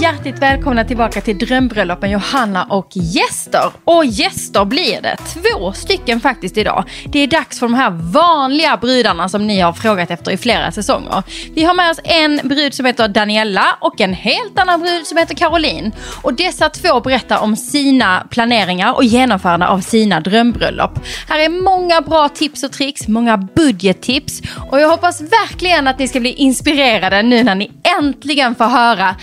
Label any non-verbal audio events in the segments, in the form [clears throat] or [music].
hjärtligt välkomna tillbaka till Drömbröllop med Johanna och gäster. Och gäster blir det, två stycken faktiskt idag. Det är dags för de här vanliga brudarna som ni har frågat efter i flera säsonger. Vi har med oss en brud som heter Daniella och en helt annan brud som heter Caroline. Och dessa två berättar om sina planeringar och genomförande av sina drömbröllop. Här är många bra tips och tricks, många budgettips och jag hoppas verkligen att ni ska bli inspirerade nu när ni äntligen får höra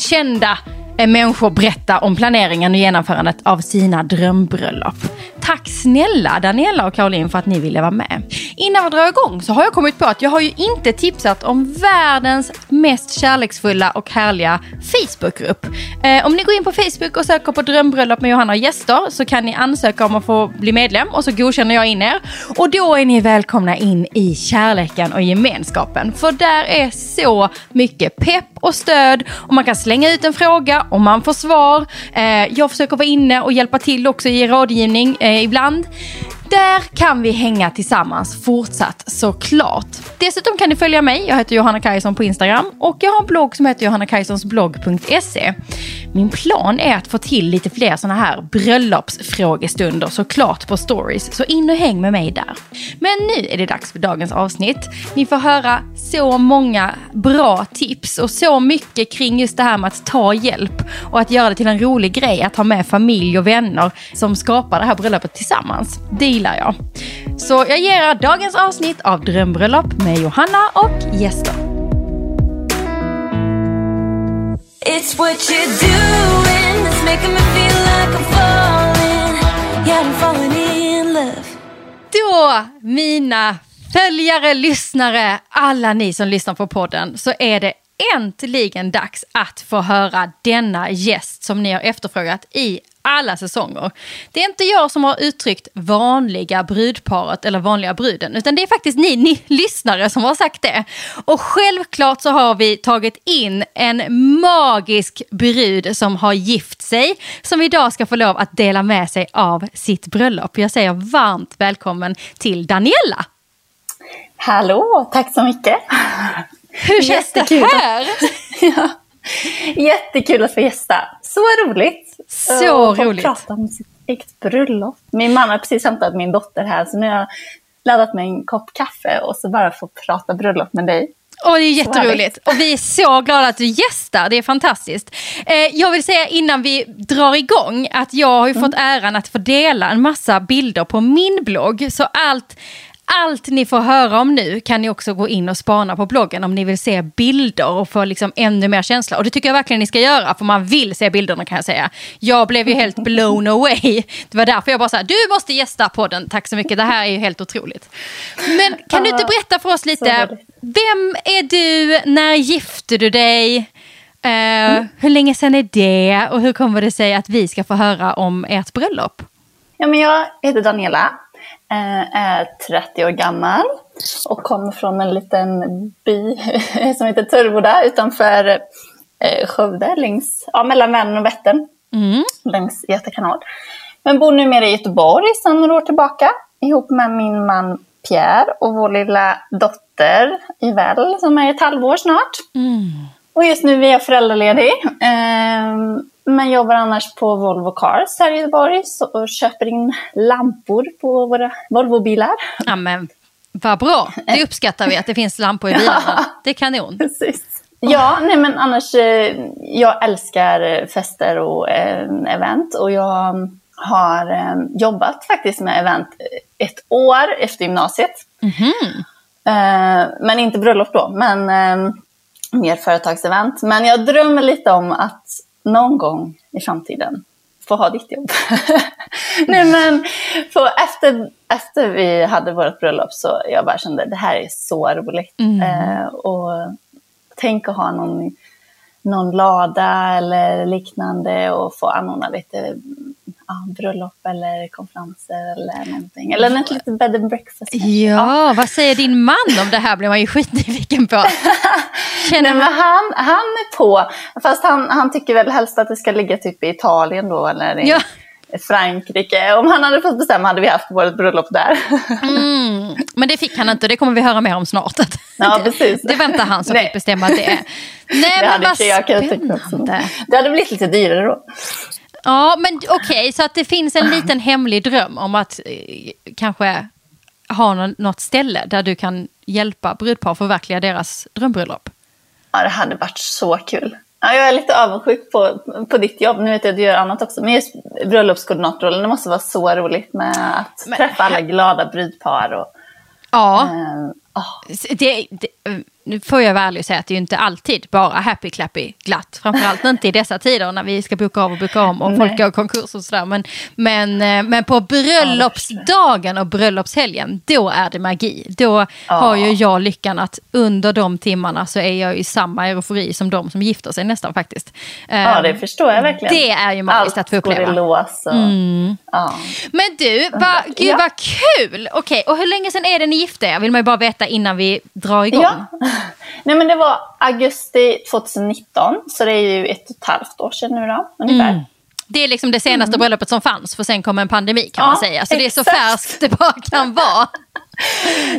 kända Eh, människor berätta om planeringen och genomförandet av sina drömbröllop. Tack snälla Daniela och Caroline för att ni ville vara med. Innan vi drar igång så har jag kommit på att jag har ju inte tipsat om världens mest kärleksfulla och härliga Facebookgrupp. Eh, om ni går in på Facebook och söker på drömbröllop med Johanna och gäster så kan ni ansöka om att få bli medlem och så godkänner jag in er. Och då är ni välkomna in i kärleken och gemenskapen. För där är så mycket pepp och stöd och man kan slänga ut en fråga om man får svar. Eh, jag försöker vara inne och hjälpa till också i rådgivning eh, ibland. Där kan vi hänga tillsammans fortsatt såklart. Dessutom kan ni följa mig, jag heter Johanna Kajson på Instagram och jag har en blogg som heter johannakajsonsblogg.se. Min plan är att få till lite fler sådana här bröllopsfrågestunder såklart på stories, så in och häng med mig där. Men nu är det dags för dagens avsnitt. Ni får höra så många bra tips och så mycket kring just det här med att ta hjälp och att göra det till en rolig grej att ha med familj och vänner som skapar det här bröllopet tillsammans. Det gillar jag. Så jag ger er dagens avsnitt av Drömbröllop med Johanna och gäster. It's what you're doing that's making me feel like I'm falling Yeah, I'm falling in love Då, mina följare, lyssnare, alla ni som lyssnar på podden så är det äntligen dags att få höra denna gäst som ni har efterfrågat i alla säsonger. Det är inte jag som har uttryckt vanliga brudparet eller vanliga bruden, utan det är faktiskt ni, ni lyssnare som har sagt det. Och självklart så har vi tagit in en magisk brud som har gift sig, som idag ska få lov att dela med sig av sitt bröllop. Jag säger varmt välkommen till Daniela. Hallå, tack så mycket. Hur känns det här? [laughs] ja. Jättekul att få gästa. Så roligt. Så och roligt. prata om sitt eget bröllop. Min man har precis hämtat min dotter här så nu har jag laddat med en kopp kaffe och så bara få prata bröllop med dig. Och det är jätteroligt. Och vi är så glada att du gästar. Det är fantastiskt. Eh, jag vill säga innan vi drar igång att jag har mm. fått äran att få dela en massa bilder på min blogg. Så allt allt ni får höra om nu kan ni också gå in och spana på bloggen om ni vill se bilder och få liksom ännu mer känsla. Och det tycker jag verkligen ni ska göra, för man vill se bilderna kan jag säga. Jag blev ju helt blown away. Det var därför jag bara sa, du måste gästa podden, tack så mycket, det här är ju helt otroligt. Men kan du inte berätta för oss lite, vem är du, när gifte du dig? Uh, mm. Hur länge sedan är det och hur kommer det sig att vi ska få höra om ert bröllop? Ja, men jag heter Daniela Eh, är 30 år gammal och kommer från en liten by [laughs] som heter Törboda utanför eh, Skövde, längs, ja, mellan Vänern och Vättern, mm. längs Göta kanal. Men bor numera i Göteborg sedan några år tillbaka ihop med min man Pierre och vår lilla dotter Yvelle som är ett halvår snart. Mm. Och just nu är jag föräldraledig. Eh, men jobbar annars på Volvo Cars här i Göteborg och köper in lampor på våra Volvobilar. Ja, men vad bra, det uppskattar vi att det finns lampor i bilarna. [laughs] Det är kanon. Precis. Ja, nej men annars, eh, jag älskar fester och eh, event och jag har eh, jobbat faktiskt med event ett år efter gymnasiet. Mm -hmm. Men inte bröllop då, men mer företagsevent. Men jag drömmer lite om att någon gång i framtiden få ha ditt jobb. [laughs] Nej, men för efter, efter vi hade vårt bröllop så jag bara kände det här är så roligt. Mm. Eh, och tänk att ha någon, någon lada eller liknande och få anordna lite ja, bröllop eller konferenser eller någonting. Eller ett litet bed and breakfast. Ja, ja, vad säger din man om det här? blir man ju skitnyfiken på. [laughs] Nej, men han, han är på, fast han, han tycker väl helst att det ska ligga typ i Italien då eller i, ja. Frankrike. Om han hade fått bestämma hade vi haft vårt bröllop där. Mm, men det fick han inte, det kommer vi höra mer om snart. Ja, precis. Det var inte han som Nej. fick bestämma det. Nej, Det men hade vad spännande. Det hade blivit lite dyrare då. Ja, men okej, så att det finns en liten hemlig dröm om att eh, kanske ha nå- något ställe där du kan hjälpa brudpar förverkliga deras drömbröllop. Ja, det hade varit så kul. Ja, jag är lite avundsjuk på, på ditt jobb. Nu vet jag att du gör annat också. Men just bröllopskoordinatorrollen, det måste vara så roligt med att Men- träffa alla glada brudpar. Och, Ja, eh, ah. det, det, nu får jag vara ärlig och säga att det är ju inte alltid bara happy clappy glatt. Framförallt inte i dessa tider när vi ska boka av och boka om och folk Nej. går i konkurs och sådär. Men, men, eh, men på bröllopsdagen och bröllopshelgen, då är det magi. Då har ju jag lyckan att under de timmarna så är jag i samma eufori som de som gifter sig nästan faktiskt. ja, det förstår jag verkligen. det är ju magiskt att få Allt går i uppleva. lås. Och, ja. Men du, va, gud Ja. vad kul! Okej, och hur länge sedan är det ni gifte er? Vill man ju bara veta innan vi drar igång. Ja. [laughs] Nej, men det var augusti 2019, så det är ju ett och ett halvt år sedan nu då, ungefär. Mm. Det är liksom det senaste bröllopet som fanns, för sen kom en pandemi kan Ja, man säga. Så det är så exakt. färskt det bara kan vara. [laughs]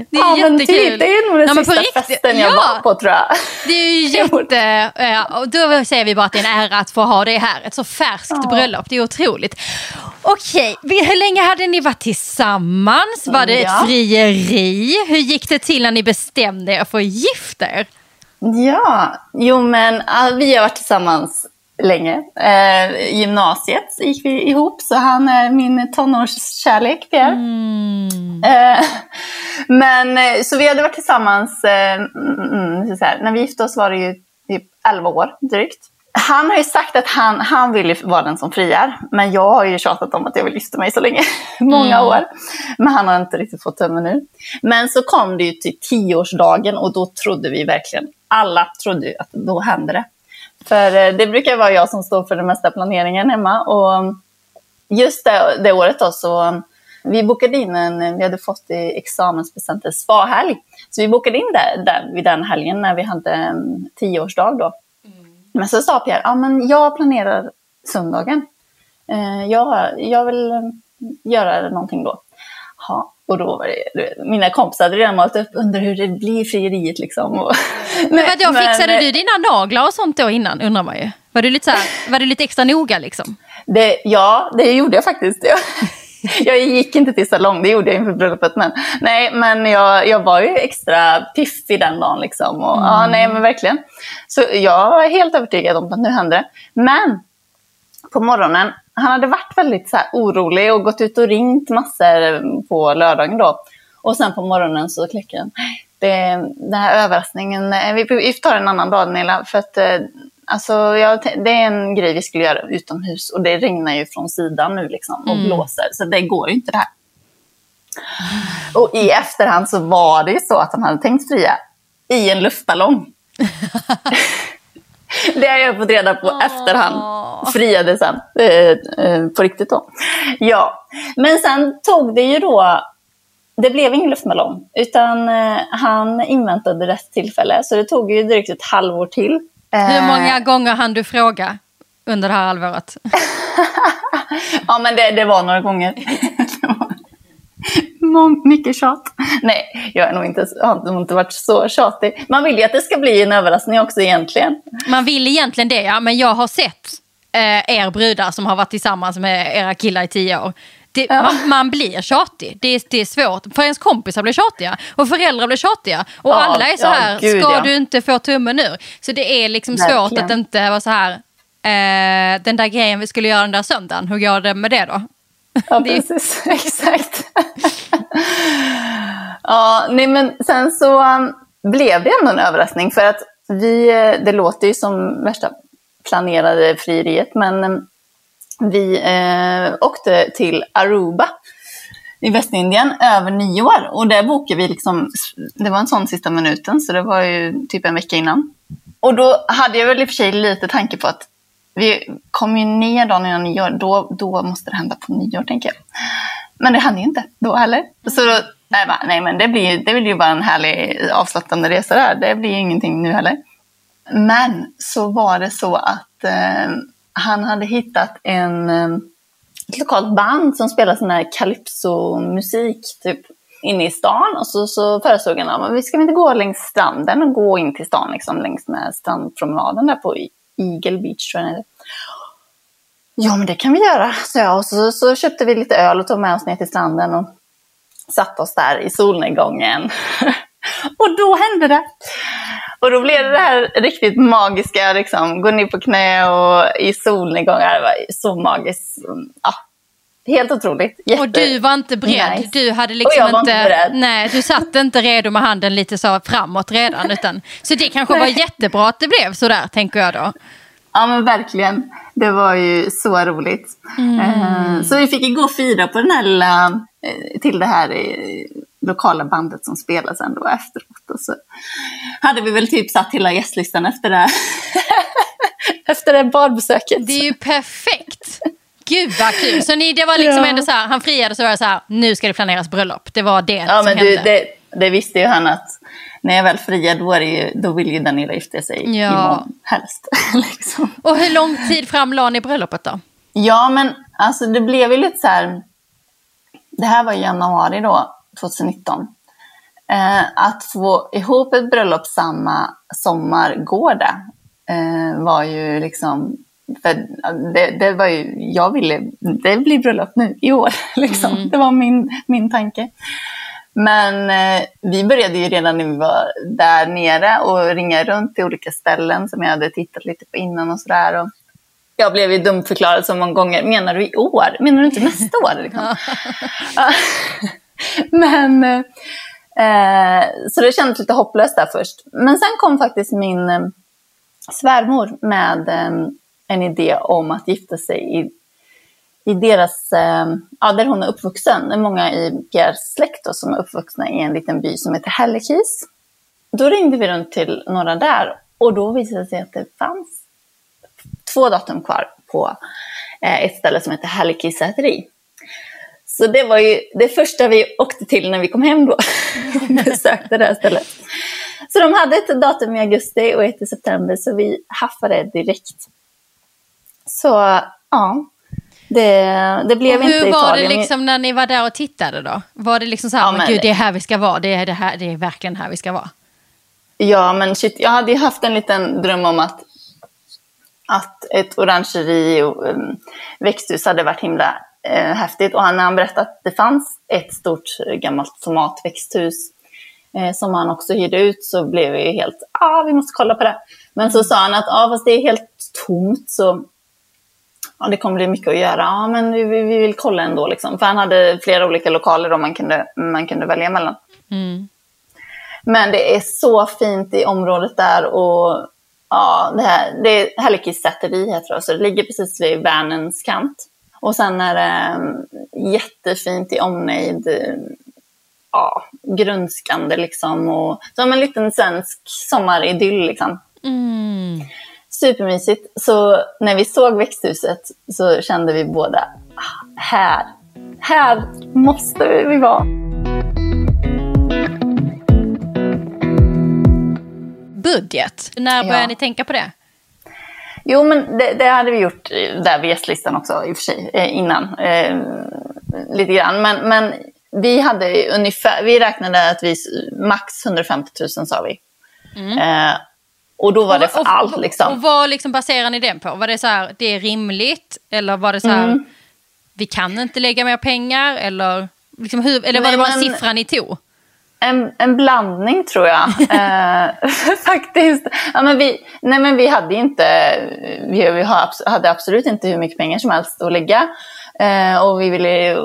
Det är Ja, men jättekul. typ, det är nog den Ja, sista riktigt, festen jag ja. var på tror jag. Det är ju [laughs] jätte... eh, Och då säger vi bara att det är en ära att få ha det här. Ett så färskt Ja. bröllop, det är otroligt. Okej, hur länge hade ni varit tillsammans? Var det ett frieri? Hur gick det till när ni bestämde er för att gifta er? Ja, jo men vi har varit tillsammans länge. Eh, gymnasiet gick vi ihop, så han är min tonårskärlek, Pierre. Eh, men eh, så vi hade varit tillsammans, eh, mm, mm, så här, när vi gifte oss var det ju typ 11 år drygt. Han har ju sagt att han, han vill vara den som friar, men jag har ju tjatat om att jag vill gifta mig så länge, [laughs] många år. Men han har inte riktigt fått tummen ur. Men så kom det ju till tioårsdagen och då trodde vi verkligen, alla trodde att då hände det. För eh, det brukar vara jag som står för den mesta planeringen hemma och just det, det året då så vi bokade in en, vi hade fått i examenspresent en spahelg. Så vi bokade in det där, vid den helgen när vi hade en tioårsdag då. Men så sa Pierre, ja men jag planerar söndagen. Eh, jag, jag vill eh, göra någonting då. Ja, och då var det, mina kompisar hade redan målat upp under hur det blir frieriet liksom. Och, Men vadå, Men- fixade du dina naglar och sånt då innan undrar man ju? Var du lite, så här, var du lite extra noga liksom? Det, ja, det gjorde jag faktiskt. Jag, [laughs] jag gick inte till salong, det gjorde jag inför bröllopet. Men, nej, men jag, jag var ju extra piffig den dagen. Liksom, och, ja, nej, men verkligen. Så jag var helt övertygad om att nu händer det. Men på morgonen, han hade varit väldigt så orolig och gått ut och ringt massor på lördagen då. Och sen på morgonen så kläcker han. Det, den här överraskningen, eh, vi, vi tar en annan dag Nilla, för att eh, alltså, jag, det är en grej vi skulle göra utomhus och det regnar ju från sidan nu liksom och blåser, så det går ju inte det här. Och i efterhand så var det ju så att han hade tänkt fria i en luftballong. [laughs] [laughs] Det har jag fått reda på efterhand. Friade sen. Eh, eh, på riktigt då. Ja. Men sen tog det ju då... Det blev ingen luftballong. Utan eh, han inväntade rätt tillfälle. Så det tog ju drygt ett halvår till. Eh, Hur många gånger hann du fråga under det här halvåret? [laughs] Ja, men det, det var några gånger. [laughs] Mång, mycket tjat. Nej, jag är nog inte, har nog inte varit så tjatig. Man vill ju att det ska bli en överraskning också egentligen. Man vill egentligen det, ja, men jag har sett eh, er brudar som har varit tillsammans med era killar i tio år. Det, Ja. man, man blir tjatig, det är, det är svårt. För ens kompisar blir tjatiga och föräldrar blir tjatiga. Och Ja, alla är så ja, här, gud, ska ja. du inte få tummen ur? Så det är liksom svårt Verkligen. att inte vara så här, eh, den där grejen vi skulle göra den där söndagen, hur går det med det då? Ja, precis. [laughs] Exakt. [laughs] ja, nej, men sen så um, blev det ändå en överraskning. För att vi, eh, det låter ju som värsta planerade frieriet, men um, vi eh, åkte till Aruba i Västindien över nio år. Och där bokade vi liksom, det var en sån sista minuten, så det var ju typ en vecka innan. Och då hade jag väl i och för sig lite tanke på att vi kom ju ner dagen innan nyår, då, då måste det hända på nyår tänker jag. Men det hände ju inte då heller. Så då, nej, bara, nej men det blir, det blir ju bara en härlig avslappnande resa där. Det blir ju ingenting nu heller. Men så var det så att eh, han hade hittat en eh, ett lokalt band som spelar sån här calypso-musik typ inne i stan. Och så, så föreslog han att vi ska inte gå längs stranden och gå in till stan liksom, längs med strandpromenaden där på Eagle Beach tror jag det Ja, men det kan vi göra, så jag. Och så, så köpte vi lite öl och tog med oss ner till stranden och satte oss där i solnedgången. [laughs] och då hände det. Och då blev det det här riktigt magiska, liksom, gå ner på knä och i solnedgångar. Det var så magiskt. Ja, helt otroligt. Jätte... Och du var inte beredd? Nice. Du hade liksom inte, inte Nej, du satt inte redo med handen lite så framåt redan. [laughs] Utan, så det kanske var jättebra att det blev så där, tänker jag då. Ja men verkligen. Det var ju så roligt. Mm. Uh, så vi fick gå fyra på den här lilla, eh, till det här uh, lokala bandet som spelade sen då efteråt. Och så hade vi väl typ satt hela gästlistan efter det, [laughs] efter det badbesöket. Det är ju perfekt. Gud vad kul. Så ni, det var liksom ja. ändå så här, han friade så var det så här, nu ska det planeras bröllop. Det var det ja, som men hände. Du, det, det visste ju han att när jag väl friar då, är det ju, då vill ju Daniela gifta sig ja. imorgon helst. [laughs] liksom. Och hur lång tid fram la ni bröllopet då? Ja, men alltså det blev ju lite så här. Det här var i januari då, 2019. Eh, att få ihop ett bröllop samma sommar går det. Eh, var ju liksom, för det, det, var ju, jag ville, det blir bröllop nu i år. [laughs] Liksom. Mm. Det var min, min tanke. Men eh, vi började ju redan när vi var där nere och ringa runt till olika ställen som jag hade tittat lite på innan och sådär. Jag blev ju dumförklarad så många gånger. Menar du i år? Menar du inte nästa år? Liksom? [laughs] Men, eh, så det kändes lite hopplöst där först. Men sen kom faktiskt min eh, svärmor med eh, en idé om att gifta sig i i deras, eh, ja, där hon är uppvuxen, det är många i Pierres släkt då, som är uppvuxna i en liten by som heter Hällekis. Då ringde vi runt till några där och då visade det sig att det fanns två datum kvar på eh, ett ställe som heter Hällekis säteri. Så det var ju det första vi åkte till när vi kom hem då, [laughs] besökte det här stället. Så de hade ett datum i augusti och ett i september, så vi haffade direkt. Så ja, det, det blev och inte Hur var det liksom när ni var där och tittade då? Var det liksom så här, ja, men, gud det är här vi ska vara, det är, det, här, det är verkligen här vi ska vara? Ja, men shit, jag hade ju haft en liten dröm om att, att ett orangeri och um, växthus hade varit himla eh, häftigt. Och han, han berättade att det fanns ett stort gammalt tomatväxthus eh, som han också hyrde ut så blev vi helt, ah, vi måste kolla på det. Men så sa han att, ah, fast det är helt tomt så ja, det kommer bli mycket att göra. Ja, men vi, vi vill kolla ändå. Liksom. För han hade flera olika lokaler då man kunde, man kunde välja mellan. Mm. Men det är så fint i området där. och ja, Det, här, det är Hällekis säteri heter det, så det ligger precis vid Vänerns kant. Och sen är det um, jättefint i omnejd, ja, grundskande liksom. Och, som en liten svensk sommaridyll liksom. Mm supermysigt. Så när vi såg växthuset så kände vi båda, ah, här, här måste vi vara. Budget, när började ja. ni tänka på det? Jo, men det, det, hade vi gjort där vid gästlistan också i och för sig, eh, innan. Eh, lite grann. Men, men vi hade ungefär, vi räknade att vi max 150 000 sa vi. Mm. Eh, och då var och, det för och, allt liksom. Och vad liksom baserar ni den på? Var det så här, det är rimligt? Eller var det så här, mm. vi kan inte lägga mer pengar? Eller, liksom hur, eller var det bara men, siffran ni tog? En, en blandning tror jag. [laughs] eh, [laughs] faktiskt. Ja, men vi, nej men vi hade inte, vi, vi hade absolut inte hur mycket pengar som helst att lägga. Eh, och vi ville ju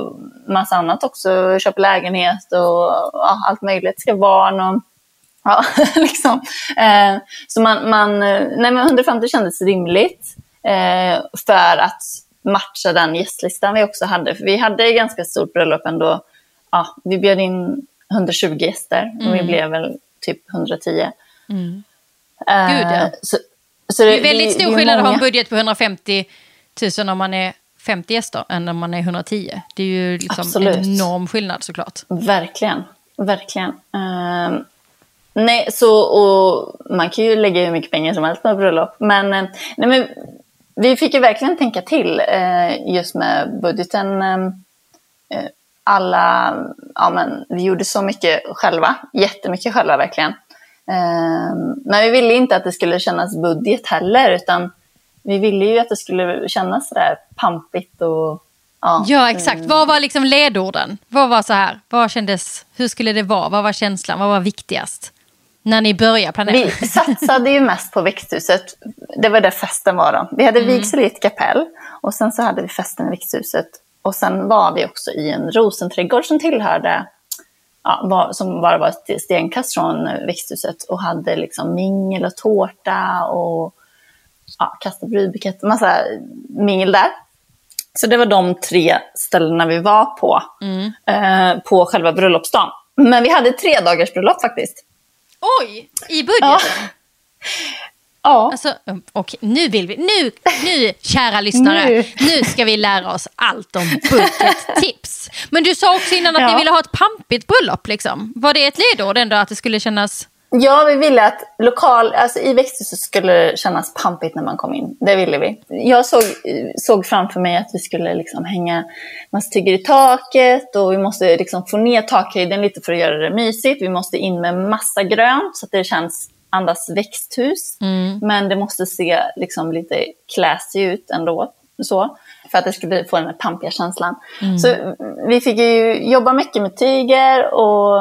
massa annat också, köpa lägenhet och ja, allt möjligt, ska barn och Ja, [laughs] liksom. Eh, så man, man, nej men 150 kändes rimligt eh, för att matcha den gästlistan vi också hade. För vi hade ganska stort bröllop ändå. Ja, vi bjöd in 120 gäster och vi mm. blev väl typ 110. Mm. Eh, Gud ja. Så, så det, det, är väldigt stor skillnad att ha en budget på 150 000 om man är 50 gäster än om man är 110. Det är ju liksom en enorm skillnad såklart. Verkligen, verkligen. Nej, så och man kan ju lägga hur mycket pengar som helst på bröllop. Men, eh, nej, men vi fick ju verkligen tänka till eh, just med budgeten. Eh, alla, ja men vi gjorde så mycket själva, jättemycket själva verkligen. Eh, men vi ville inte att det skulle kännas budget heller, utan vi ville ju att det skulle kännas sådär pampigt och Ja, ja exakt. Mm. Vad var liksom ledorden? Vad var så här? Vad kändes, hur skulle det vara? Vad var känslan? Vad var viktigast? När ni började planera? Vi satsade ju mest på växthuset. Det var där festen var då. Vi hade mm. vigsel i ett kapell och sen så hade vi festen i växthuset. Och sen var vi också i en rosenträdgård som tillhörde, ja, var, som bara var ett stenkast från växthuset och hade liksom mingel och tårta och ja, kasta brudbukett, massa mingel där. Så det var de tre ställena vi var på, mm. eh, på själva bröllopsdagen. Men vi hade tre dagars bröllop faktiskt. Oj, i budgeten? Ja. Ja. Alltså, och nu vill vi, nu, nu kära lyssnare, nu. nu ska vi lära oss allt om budgettips. Men du sa också innan att ja. ni ville ha ett pampigt bröllop. Liksom. Var det ett ledord ändå att det skulle kännas Ja, vi ville att lokal, alltså i växthuset skulle kännas pampigt när man kom in. Det ville vi. Jag såg, såg framför mig att vi skulle liksom hänga massa tyger i taket och vi måste liksom få ner takhöjden lite för att göra det mysigt. Vi måste in med massa grönt så att det känns andas växthus. Mm. Men det måste se liksom lite classy ut ändå. Så, för att det skulle få den här pampiga känslan. Mm. Så vi fick ju jobba mycket med tyger och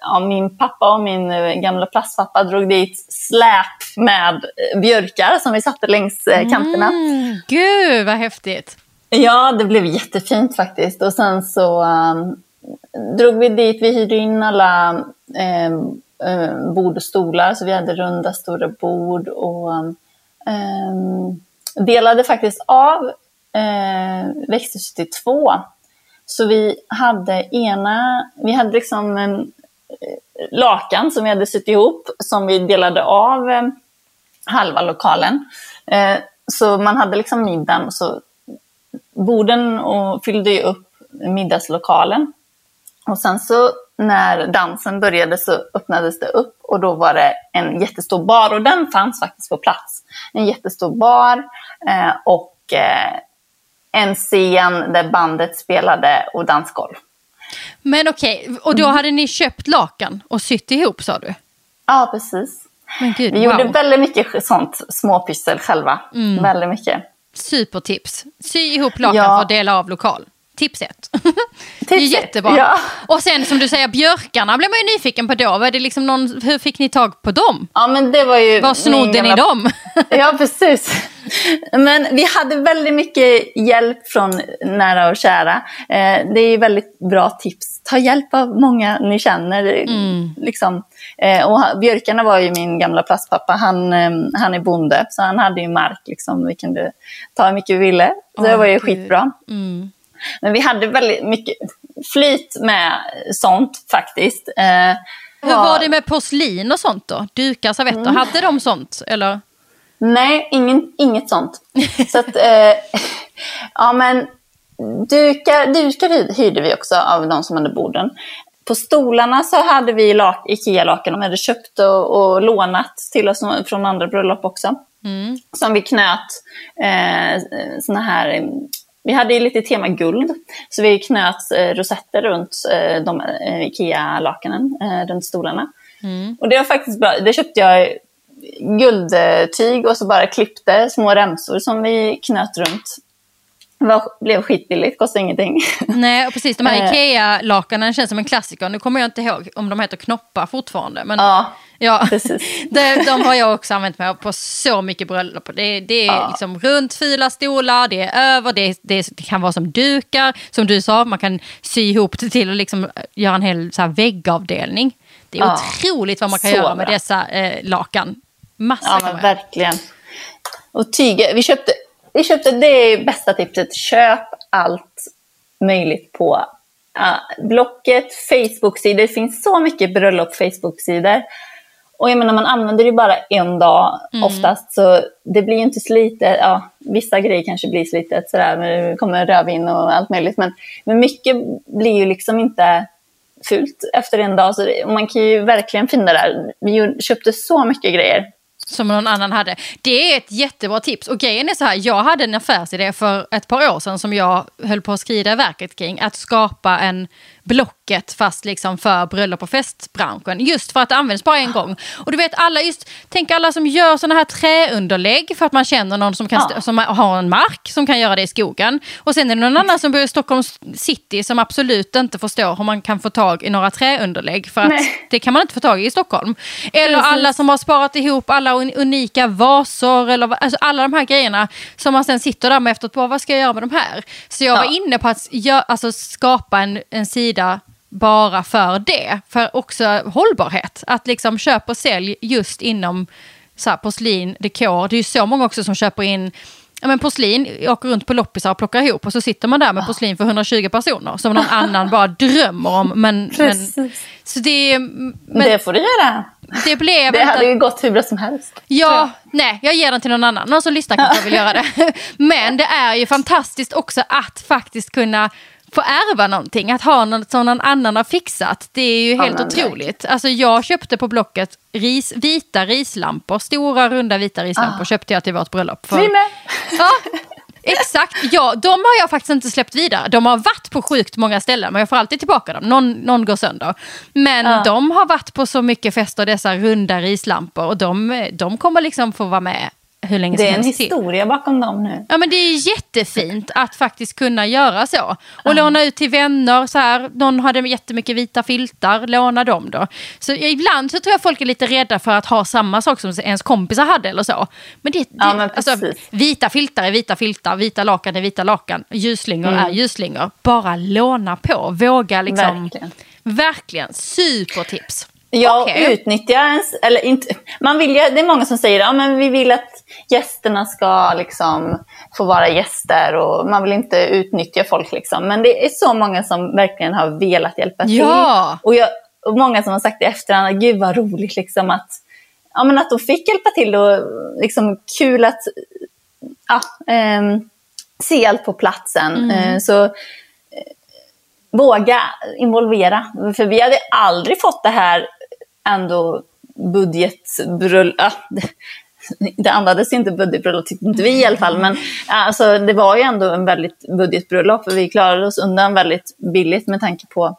ja, min pappa och min eh, gamla plastpappa drog dit släp med björkar som vi satte längs eh, kanterna. Mm, gud vad häftigt! Ja, det blev jättefint faktiskt. Och sen så um, drog vi dit, vi hyrde in alla um, um, bord och stolar, så vi hade runda stora bord och um, delade faktiskt av eh, växthuset i två. Så vi hade ena, vi hade liksom en eh, lakan som vi hade sytt ihop som vi delade av eh, halva lokalen. Eh, så man hade liksom middagen, så borden och fyllde ju upp middagslokalen. Och sen så när dansen började så öppnades det upp och då var det en jättestor bar och den fanns faktiskt på plats. En jättestor bar eh, och eh, en scen där bandet spelade och dansgolv. Men okej, okay. och då hade ni köpt lakan och sytt ihop sa du? Ja, precis. Gud, vi wow. gjorde väldigt mycket sånt småpyssel själva. Mm. Väldigt mycket. Supertips. Sy ihop lakan ja. för att dela av lokal. Tips ett. det är jättebra. Ja. Och sen som du säger, björkarna blev man ju nyfiken på då. Var det liksom någon, hur fick ni tag på dem? Ja, men det var ju Var snodde gamla... ni dem? [laughs] ja, precis. Men vi hade väldigt mycket hjälp från nära och kära. Eh, det är väldigt bra tips. Ta hjälp av många ni känner. Mm. Liksom. Eh, och björkarna var ju min gamla plastpappa. Han, eh, han är bonde, så han hade ju mark. Liksom. Vi kunde ta hur mycket vi ville. Så oh, det var ju Gud. skitbra. Mm. Men vi hade väldigt mycket flyt med sånt faktiskt. Eh, Hur var det med porslin och sånt då? Dukar, servetter, mm. hade de sånt? Eller? Nej, ingen, inget sånt. [laughs] Så att, eh, ja men dukar, dukar hyrde vi också av de som hade borden. På stolarna så hade vi Ikea-lakan de hade köpt och, och, lånat till oss från andra bröllop också. Mm. Som vi knöt eh, såna här vi hade ju lite tema guld, så vi knöt eh, rosetter runt eh, de eh, Ikea-lakanen, eh, runt stolarna. Mm. Och det var faktiskt bra. Det köpte jag guldtyg och så bara klippte små remsor som vi knöt runt. Det var, blev skitbilligt, kostade ingenting. [laughs] Nej, och precis. De här eh. Ikea-lakanen känns som en klassiker. Nu kommer jag inte ihåg om de heter knoppar fortfarande. Men ja, ja [laughs] de, de har jag också använt mig av på så mycket bröllop. Det, det är ja. liksom runt fyra stolar, det är över, det, det, det, kan vara som dukar. Som du sa, man kan sy ihop det till att liksom göra en hel så här, väggavdelning. Det är ja. otroligt vad man kan så göra med bra. dessa eh, lakan. Massa ja, men verkligen. Och tyger, vi köpte vi köpte, det är bästa tipset, köp allt möjligt på uh, Blocket, Facebook-sidor. Det finns så mycket bröllop Facebook-sidor. Och jag menar, man använder det bara en dag mm. oftast, så det blir inte slitet. Ja, vissa grejer kanske blir slitet, sådär, men det kommer rödvin och allt möjligt. Men, men mycket blir ju liksom inte fult efter en dag. Så det, man kan ju verkligen finna det där. Vi köpte så mycket grejer som någon annan hade. Det är ett jättebra tips. Och grejen är så här, jag hade en affärsidé för ett par år sedan som jag höll på att skrida verket kring. Att skapa en Blocket fast liksom för bröllop och festbranschen. Just för att det används bara en gång. Och du vet alla, just, tänk alla som gör sådana här träunderlägg för att man känner någon som, kan, ja. som har en mark som kan göra det i skogen. Och sen är det någon annan som bor i Stockholms city som absolut inte förstår hur man kan få tag i några träunderlägg. För att Nej. det kan man inte få tag i i Stockholm. Eller Precis. alla som har sparat ihop alla unika vaser eller alltså alla de här grejerna som man sen sitter där med efteråt på vad ska jag göra med de här? Så jag ja. var inne på att gör, alltså, skapa en, en sida bara för det. För också hållbarhet. Att liksom köp och sälj just inom så här, porslin, dekor. Det är ju så många också som köper in ja, men porslin, åker runt på loppisar och plockar ihop och så sitter man där med porslin för 120 personer som någon annan bara [laughs] drömmer om. Men, men, så det, men, det får du göra. Det, blev det hade ju gått hur bra som helst. Ja, nej, jag ger den till någon annan. Någon som lyssnar kanske vill göra det. [laughs] Men det är ju fantastiskt också att faktiskt kunna få ärva någonting, att ha något som någon annan har fixat. Det är ju helt Annan otroligt. Alltså jag köpte på Blocket ris, vita rislampor, stora runda vita rislampor ah. köpte jag till vårt bröllop. För... Med! [laughs] Ja, Exakt, ja, de har jag faktiskt inte släppt vidare. De har varit på sjukt många ställen men jag får alltid tillbaka dem. Någon, någon går sönder. Men ja. de har varit på så mycket fester, dessa runda rislampor. Och de, de kommer liksom få vara med hur länge Det är en historia till. bakom dem nu. Ja men det är jättefint att faktiskt kunna göra så. Och uh. låna ut till vänner, så här, någon hade jättemycket vita filtar, låna dem då. Så ibland så tror jag folk är lite rädda för att ha samma sak som ens kompisar hade eller så. Men det, det ja, men alltså, vita filtar är vita filtar, vita lakan är vita lakan, ljusslingor mm. är ljusslingor. Bara låna på, våga liksom. Verkligen. Verkligen, supertips. Ja, okay. utnyttja ens, eller inte, man vill ju, det är många som säger att ja, vi vill att gästerna ska liksom få vara gäster och man vill inte utnyttja folk. Liksom. Men det är så många som verkligen har velat hjälpa till. Ja. Och, jag, och många som har sagt i efterhand, gud vad roligt liksom att, ja, men att de fick hjälpa till och liksom kul att ja, eh, se allt på platsen. Mm. Eh, så våga involvera. För vi hade aldrig fått det här ändå budgetbröllop. Ah, det andades inte budgetbröllop, tyckte inte vi i alla fall. Men alltså, det var ju ändå en väldigt budgetbröllop. Och vi klarade oss undan väldigt billigt med tanke på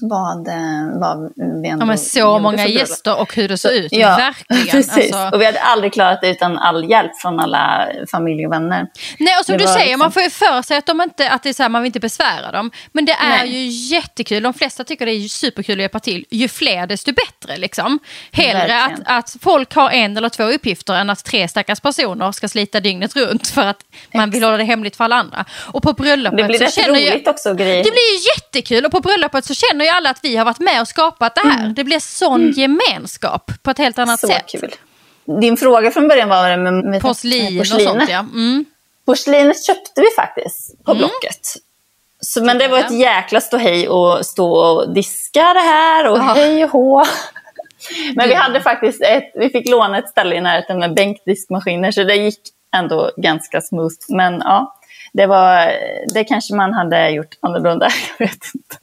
vad, eh, vad vi ändå ja, men Så många gäster och hur det såg ut. Ja, Verkligen. [laughs] Precis. Alltså... Och vi hade aldrig klarat det utan all hjälp från alla familj och vänner. Nej, och som det du säger, liksom... man får ju för sig att, de inte, att det är så här, man vill inte besvära dem. Men det är Nej. ju jättekul. De flesta tycker det är superkul att hjälpa till. Ju fler desto bättre. Liksom. Hellre att, att folk har en eller två uppgifter än att tre stackars personer ska slita dygnet runt för att man vill hålla det hemligt för alla andra. Och på bröllopet det blir så känner roligt jag, också grejer. Det blir jättekul och på bröllopet så känner ju alla att vi har varit med och skapat det här. Mm. Det blir sån mm. gemenskap på ett helt annat så sätt. Kul. Din fråga från början var med, med porslin och sånt ja. Mm. Porslinet köpte vi faktiskt på mm. Blocket. Så, men det var ett jäkla ståhej att stå och diska det här och ja. hej och hå. [laughs] Men vi hade faktiskt ett, vi fick låna ett ställe i närheten med bänkdiskmaskiner så det gick ändå ganska smooth. Men ja, det var, det kanske man hade gjort annorlunda, [laughs] jag vet inte.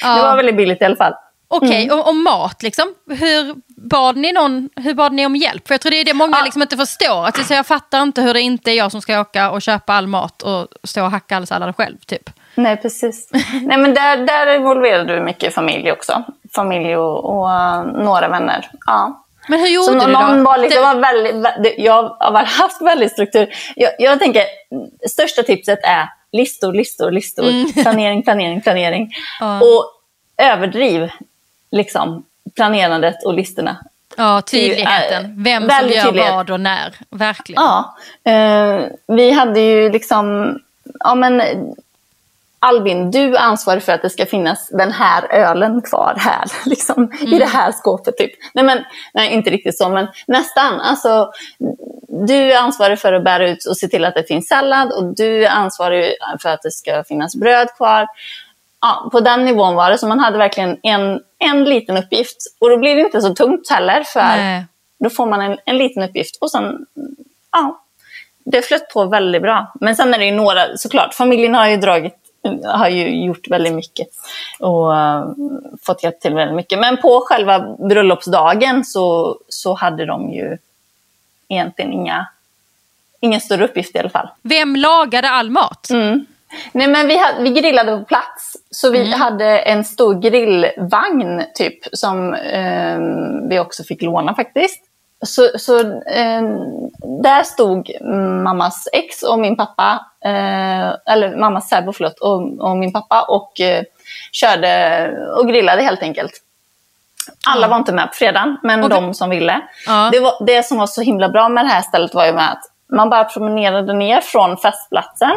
Ja. Det var väldigt billigt i alla fall. Okej, okay, mm. och, och, mat liksom. Hur bad, ni någon, hur bad ni om hjälp? För jag tror det är det många ja. liksom inte förstår. Att så jag fattar inte hur det inte är jag som ska åka och köpa all mat och stå och hacka all sallad själv. Typ. Nej, precis. Nej, men där, där involverade du mycket familj också. Familj och, och uh, några vänner. Ja. Men hur gjorde Så du någon då? Var liksom, var väldigt, jag har haft väldigt struktur. Jag, jag tänker, största tipset är listor, listor, listor. Mm. [laughs] Planering, planering, planering. Ja. Och överdriv liksom, planerandet och listorna. Ja, tydligheten. Vem som gör tydlighet. vad och när. Verkligen. Ja. Eh, vi hade ju liksom, ja men Albin, du är ansvarig för att det ska finnas den här ölen kvar här, [laughs] liksom, mm. i det här skåpet. Typ. Nej, men, nej, inte riktigt så, men nästan. Alltså, du är ansvarig för att bära ut och se till att det finns sallad och du är ansvarig för att det ska finnas bröd kvar. Ja, på den nivån var det, så man hade verkligen en, en liten uppgift. Och då blir det inte så tungt heller, för nej. då får man en, en liten uppgift. Och sen, ja, det flöt på väldigt bra. Men sen är det ju några, såklart, familjen har ju dragit har ju gjort väldigt mycket och uh, fått hjälp till väldigt mycket. Men på själva bröllopsdagen så, så hade de ju egentligen inga, ingen större uppgift i alla fall. Vem lagade all mat? Mm. Nej, men vi, hade, vi grillade på plats. Så vi Mm. hade en stor grillvagn typ som eh, vi också fick låna faktiskt. Så, så eh, där stod mammas ex och min pappa, eh, eller mammas särbo förlåt, och, och min pappa och eh, körde och grillade helt enkelt. Alla Ja. var inte med på fredagen, men vi- de som ville. Ja. Det, var, det som var så himla bra med det här stället var ju med att man bara promenerade ner från festplatsen.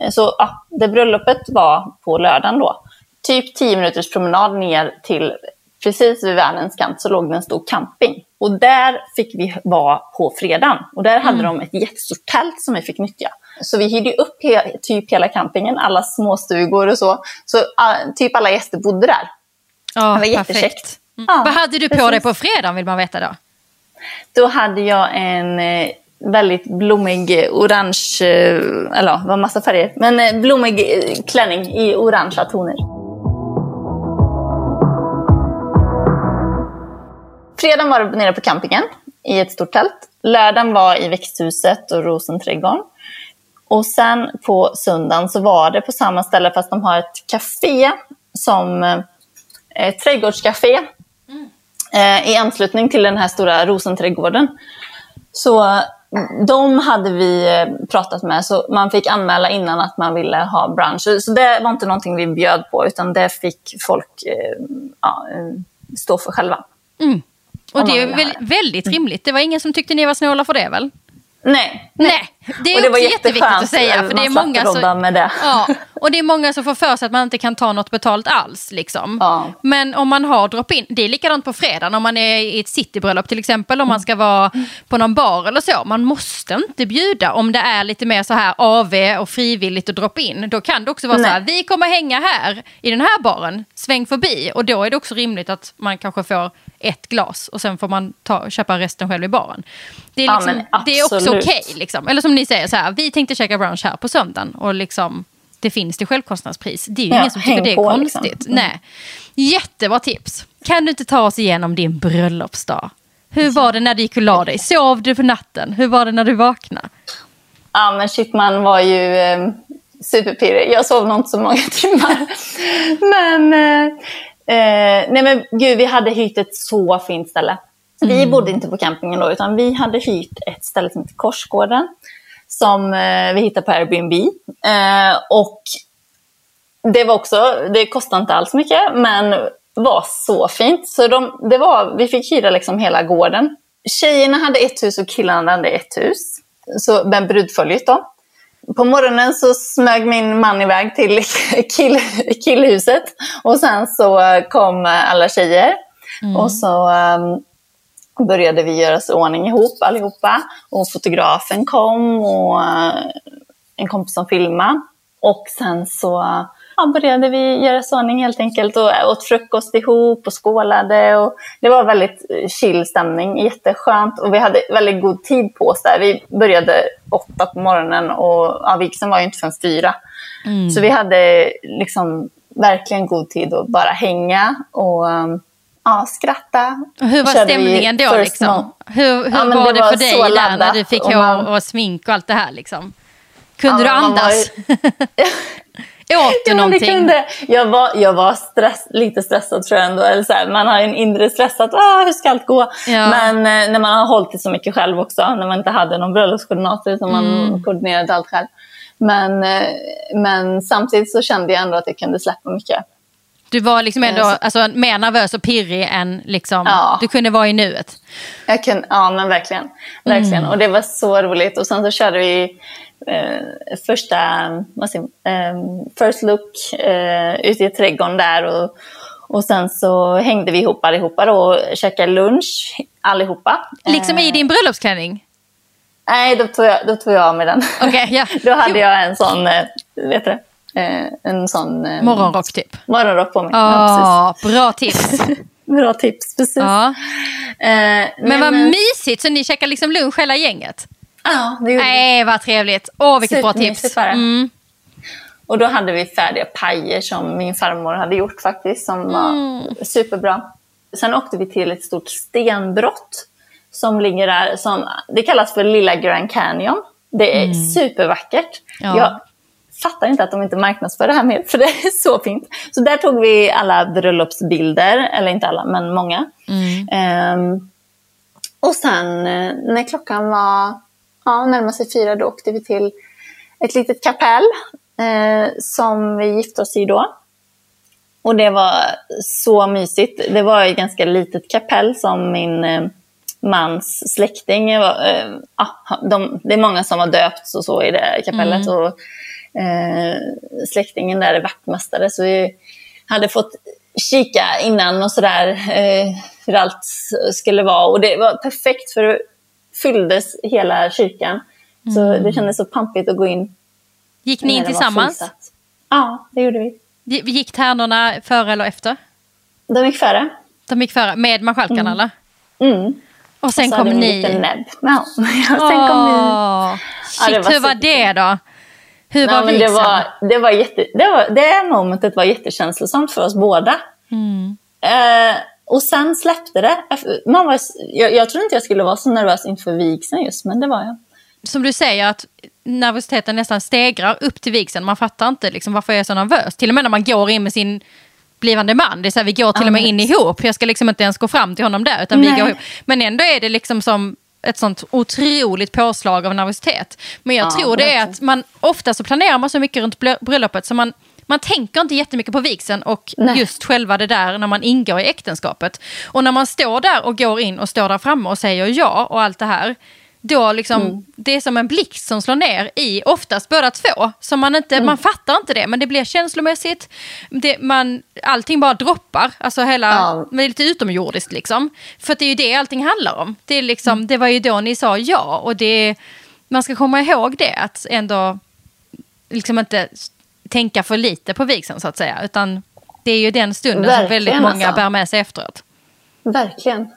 Eh, Så ja, det bröllopet var på lördagen då. Typ 10 minuters promenad ner till precis vid världens kant så låg det en stor camping. Och där fick vi vara på fredagen. Och där hade de ett jättestort tält som vi fick nyttja. Så vi hyrde upp he- typ hela campingen, alla småstugor och så. Så ah, typ alla gäster bodde där. Ja, Det var jättekäckt. Mm. Ja, Vad hade du på precis. dig på fredagen vill man veta då? Då hade jag en eh, väldigt blommig eh, orange, eh, eller det var massa färger, men blommig klänning i orangea toner. Fredagen var det nere på campingen i ett stort tält. Lördagen var i växthuset och rosenträdgården. Och sen på söndagen så var det på samma ställe fast de har ett café som eh, ett trädgårdscafé eh, i anslutning till den här stora rosenträdgården. Så mm, de hade vi eh, pratat med, så man fick anmäla innan att man ville ha brunch. Så- det var inte någonting vi bjöd på, utan det fick folk eh, ja, eh, stå för själva. Mm. Och det är väl väldigt rimligt. Det var ingen som tyckte ni var snåla för det väl? Nej, Nej, det är Och det var jätteviktigt att säga. För det är många som, med det. ja, och det är många som får för sig att man inte kan ta något betalt alls. Liksom. Ja. Men om man har drop-in, det är likadant på fredagen om man är i ett citybröllop till exempel, om man ska vara på någon bar eller så. Man måste inte bjuda om det är lite mer så här AV och frivilligt och drop-in. Då kan det också vara så här, Nej. vi kommer hänga här i den här baren, sväng förbi. Och då är det också rimligt att man kanske får ett glas och sen får man ta, köpa resten själv i baren. Det är, Ja, liksom, men det är också okej. liksom. Eller som ni säger, så här, vi tänkte käka brunch här på söndagen och liksom, det finns till självkostnadspris. Det är ju Ja, ingen som tycker det är på, konstigt. liksom. Nej. Jättebra tips. Kan du inte ta oss igenom din bröllopsdag? Hur var det när du gick och la dig? Sov du på natten? Hur var det när du vaknade? Ja, men shit, man var ju eh, superpirrig. Jag sov nog inte så många [laughs] timmar. men, eh, eh, nej men gud, vi hade hyrt ett så fint ställe. Vi bodde inte på campingen då, utan vi hade hyrt ett ställe som heter Korsgården. Som eh, vi hittade på Airbnb. Eh, och det var också, det kostade inte alls mycket, men var så fint. Så de, det var, vi fick hyra liksom hela gården. Tjejerna hade ett hus och killarna hade ett hus. Så med brudföljet då. På morgonen så smög min man iväg till [laughs] kill, killhuset. Och sen så kom alla tjejer. Och så um, började vi göra oss ordning ihop allihopa. Och fotografen kom och uh, en kompis som filmade. Och sen så ja, började vi göra oss ordning helt enkelt och åt frukost ihop och skålade. Och det var väldigt eh, chill stämning, jätteskönt. Och vi hade väldigt god tid på oss där. Vi började åtta på morgonen och ja, vigseln var ju inte förrän fyra. Så vi hade liksom verkligen god tid att bara hänga och um, ja, skratta. Och hur var Körde stämningen då? Liksom? Hur, hur Ja, var det det, för dig där när du fick och hår man- och smink och allt det här? Liksom? Kunde Ja, du man andas? ju- [laughs] Åt du Ja, någonting? kunde. Jag var, jag var stress, lite stressad tror jag ändå. Eller så här, man har en inre stress att ah, hur ska allt gå? Ja. Men eh, när man har hållit det så mycket själv också. När man inte hade någon bröllopskoordinator utan man Mm. koordinerade allt själv. Men, eh, men samtidigt så kände jag ändå att jag kunde släppa mycket. Du var liksom ändå alltså, mer nervös och pirrig än liksom, Ja. du kunde vara i nuet. Jag kan, ja, men verkligen. verkligen. Och det var så roligt. Och sen så körde vi eh, första, vad säger, eh, first look eh, ute i trädgården där. Och, och sen så hängde vi ihop allihopa då och käkade lunch allihopa. Liksom Eh, i din bröllopsklänning? Nej, då tog jag, då tog jag av mig den. Okej, ja. [laughs] då hade jag en sån, eh, vet du, eh, en sån eh, Morgonrock typ? morgonrock på mig. Ja, Ja, bra tips. [laughs] Bra tips, precis. Ja. Eh, Men vad eh, mysigt, så ni käkar liksom lunch hela gänget? Ja, det gjorde vi. Nej, vad trevligt. Åh, vilket bra tips. Mm. Och då hade vi färdiga pajer som min farmor hade gjort faktiskt, som var superbra. Sen åkte vi till ett stort stenbrott som ligger där. Som, det kallas för Lilla Grand Canyon. Det är mm. supervackert. Ja. Jag fattar inte att de inte marknadsför det här mer, för det är så fint. Så där tog vi alla bröllopsbilder, eller inte alla, men många. Mm. Um, och sen eh, när klockan var ja, närmade sig fyra, då åkte vi till ett litet kapell eh, som vi gifte oss i då. Och det var så mysigt. Det var ett ganska litet kapell som min eh, mans släkting, eh, ah, de, det är många som har döpts och så i det kapellet. Mm. Och, eh, släktingen där är vaktmästare så vi hade fått kika innan och sådär eh, hur allt skulle vara. Och det var perfekt för det fylldes hela kyrkan. Mm. Så det kändes så pampigt att gå in. Gick ni in tillsammans? Ja, det gjorde vi. Gick tärnorna före eller efter? De gick före. De gick före, med marskalkarna mm. eller? Mm. Och sen och [laughs] kom ni? En näbb. Ja. sen oh. kom ni. Shit, ja, var hur var det då? Hur var Nej, det, var, det, var jätte, det, var, det momentet var jättekänslosamt för oss båda. Mm. Eh, och sen släppte det. Man var, jag, jag trodde inte jag skulle vara så nervös inför vigseln just, men det var jag. Som du säger, att nervositeten nästan stegrar upp till vigseln. Man fattar inte liksom, varför jag är så nervös. Till och med när man går in med sin blivande man. Det är så här, vi går till och med in ihop. Jag ska liksom inte ens gå fram till honom där. Utan vi går ihop. Men ändå är det liksom som ett sånt otroligt påslag av nervositet. Men jag ja, tror det är att man ofta så planerar man så mycket runt bröllopet så man man tänker inte jättemycket på vigseln och Nej. just själva det där när man ingår i äktenskapet. Och när man står där och går in och står där framme och säger ja och allt det här. Då liksom, mm. Det är som en blixt som slår ner i oftast båda två. Så man, inte, mm. man fattar inte det, men det blir känslomässigt. Det, man, allting bara droppar. Alltså hela, ja. det är lite utomjordiskt liksom. För det är ju det allting handlar om. Det, är liksom, mm. det var ju då ni sa ja. Och det, man ska komma ihåg det, att ändå liksom inte tänka för lite på vigseln så att säga. Utan det är ju den stunden Verkligen, som väldigt många alltså. bär med sig efteråt. Verkligen.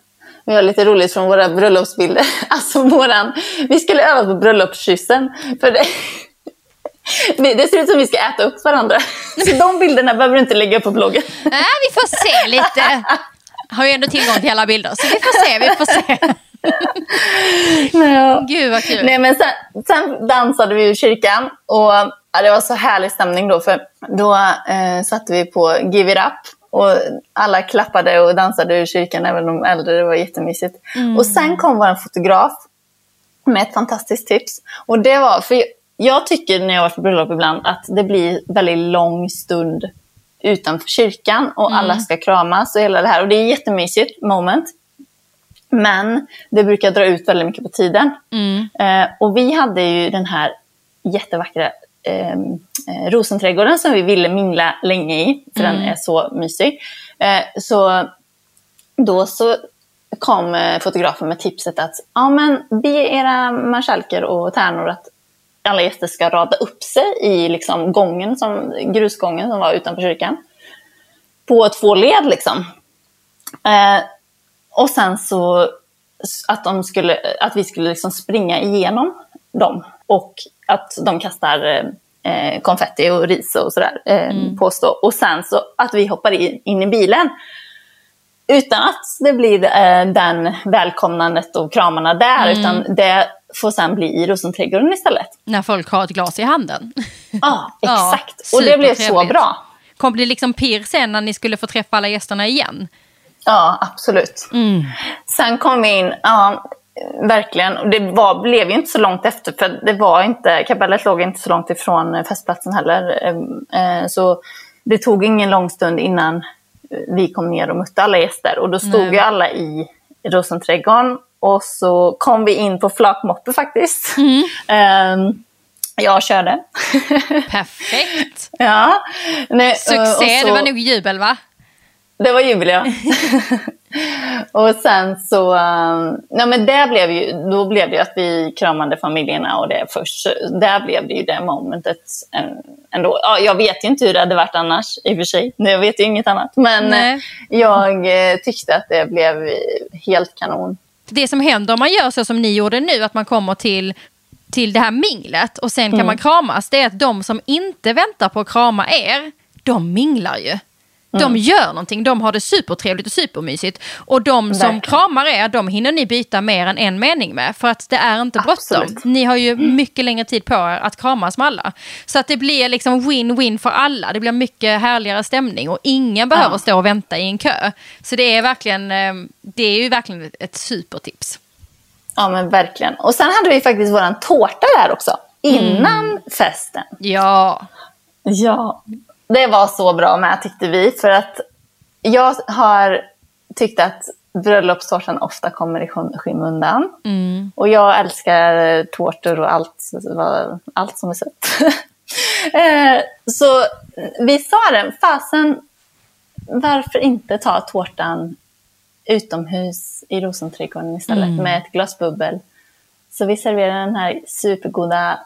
Vi har lite roligt från våra bröllopsbilder. [laughs] Alltså våran, vi skulle öva på bröllopskyssen. För [laughs] det, det ser ut som vi ska äta upp varandra. [laughs] Så de bilderna behöver du inte lägga upp på bloggen. Nej, vi får se lite. Har ju ändå tillgång till alla bilder, så vi får se. Vi får se. Ja. Gud vad kul. Nej, men sen, sen dansade vi i kyrkan och ja, det var så härlig stämning då. För då eh, satte vi på Give It Up och alla klappade och dansade ur kyrkan, även de äldre. Det var jättemysigt. Mm. Och sen kom vår fotograf med ett fantastiskt tips. Och det var, för jag tycker när jag var på bröllop ibland att det blir väldigt lång stund utanför kyrkan och mm. alla ska kramas och hela det här. Och det är jättemysigt moment. Men det brukar dra ut väldigt mycket på tiden. Mm. Eh, och vi hade ju den här jättevackra eh, rosenträdgården som vi ville mingla länge i, för mm. den är så mysig. Eh, så då så kom eh, fotografen med tipset att ja, men be era marskalker och tärnor att alla gäster ska rada upp sig i liksom gången som, grusgången som var utanför kyrkan. På två led liksom. Eh, och sen så att, de skulle, att vi skulle liksom springa igenom dem. Och att de kastar eh, konfetti och ris och sådär, eh, mm. påstå. Och sen så att vi hoppar in, in i bilen. Utan att det blir eh, den välkomnandet och kramarna där, mm. utan det får sen bli i rosenträdgården istället. När folk har ett glas i handen. [laughs] [laughs] Ja, exakt. ja, och det blev så bra. Kom det liksom pirr sen när ni skulle få träffa alla gästerna igen? Ja, absolut. Mm. Sen kom vi in, ja, verkligen. Det var, blev ju inte så långt efter, för det var inte, kapellet låg inte så långt ifrån festplatsen heller. Eh, så det tog ingen lång stund innan vi kom ner och mötte alla gäster. Och då stod Nej. ju alla i Rosenträdgården och så kom vi in på flakmoppe faktiskt. Mm. Um, jag körde. [laughs] Perfekt! ja. Nej, Succé, så, det var nog jubel va? Det var jubel, ja. [laughs] och sen så, um, ja men det blev ju, då blev det ju att vi kramade familjerna och det först. Där blev det ju det momentet ändå. Ja, jag vet ju inte hur det hade varit annars i och för sig. Jag vet ju inget annat. Men Nej. jag eh, tyckte att det blev helt kanon. Det som händer om man gör så som ni gjorde nu, att man kommer till till det här minglet och sen kan mm. man kramas, det är att de som inte väntar på att krama er, de minglar ju. De gör någonting, de har det supertrevligt och supermysigt. Och de som Verkligen. kramar er, de hinner ni byta mer än en mening med. För att det är inte bråttom. Ni har ju mycket längre tid på er att kramas med alla. Så att det blir liksom win-win för alla. Det blir mycket härligare stämning och ingen behöver Ja. stå och vänta i en kö. Så det är verkligen, eh, det är ju verkligen ett- supertips. Ja men verkligen. Och sen hade vi faktiskt våran tårta där också. Innan festen. Ja, Ja, det var så bra med tyckte vi. För att jag har tyckt att bröllopstårtan ofta kommer i skym- skymundan. Och jag älskar tårtor och allt, allt som är sött. [laughs] Eh, så vi sa det, fasen, varför inte ta tårtan utomhus i Rosenträdgården istället med ett glas bubbel. Så vi serverade den här supergoda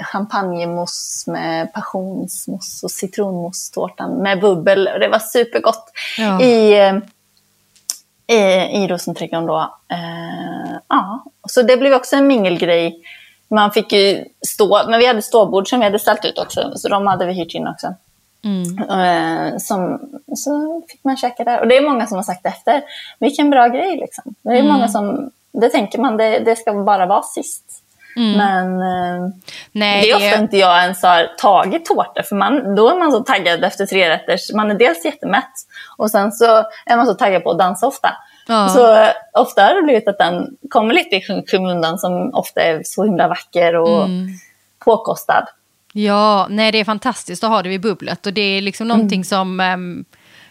champagnemousse med passionsmousse och citronmousse-tårtan med bubbel. Och det var supergott Ja. i, eh, i, i Rosenträdgården då. Eh, ja, så det blev också en mingelgrej. Man fick ju stå, men vi hade ståbord som vi hade ställt ut också, så de hade vi hyrt in också. Eh, som, så fick man käka där. Och det är många som har sagt efter, vilken bra grej liksom. Det är många som, det tänker man, det, det ska bara vara sist. Men eh, nej, det är ofta inte jag ens har tagit tårta, för man, då är man så taggad efter tre rätter. Man är dels jättemätt och sen så är man så taggad på att dansa ofta. Ja. Så ofta har det blivit att den kommer lite i sky- skymundan som ofta är så himla vacker och Mm. påkostad. Ja, nej det är fantastiskt att ha det vid bubblet och det är liksom Mm. någonting som, ehm,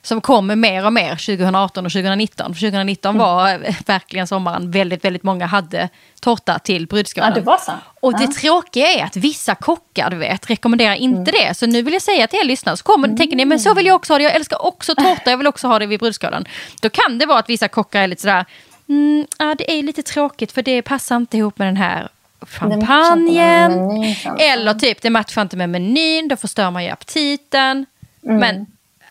som kommer mer och mer 2018 och 2019. För 2019 Mm. var eh, verkligen sommaren, väldigt, väldigt många hade tårta till brudskålen. Ja, det var så. Och det Ja. tråkiga är att vissa kockar, du vet, rekommenderar inte Mm. det. Så nu vill jag säga till er lyssnare, så kommer, tänker ni, men så vill jag också ha det, jag älskar också tårta, jag vill också ha det vid brudskålen. Då kan det vara att vissa kockar är lite sådär, mm, ja det är lite tråkigt för det passar inte ihop med den här champagnen. menyn. Eller typ, det matchar inte med menyn, då förstör man ju aptiten. Mm. Men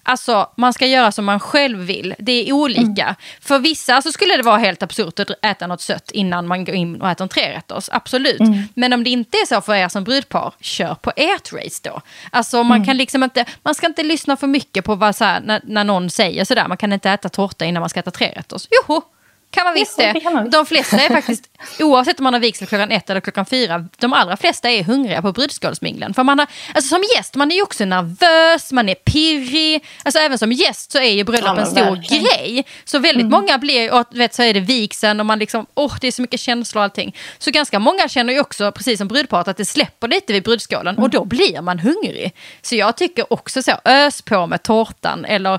alltså, man ska göra som man själv vill. Det är olika. Mm. För vissa så skulle det vara helt absurt att äta något sött innan man går in och äter en trerätters. Absolut. Mm. Men om det inte är så för er som brudpar, kör på ert race då. Alltså man Mm. kan liksom inte, man ska inte lyssna för mycket på vad så här, när, när någon säger sådär, man kan inte äta tårta innan man ska äta trerätters. Joho! Kan man visst det. De flesta är faktiskt, [laughs] oavsett om man har vigsel klockan ett eller klockan fyra, de allra flesta är hungriga på brudskålsminglen. För man har, alltså som gäst, man är ju också nervös, man är pirrig. Alltså även som gäst så är ju bröllop Ja, en stor verkligen. grej. Så väldigt många blir, och vet så är det vigseln och man liksom, åh det är så mycket känslor och allting. Så ganska många känner ju också, precis som brudparet, att det släpper lite vid brudskålen och då blir man hungrig. Så jag tycker också så, ös på med tårtan eller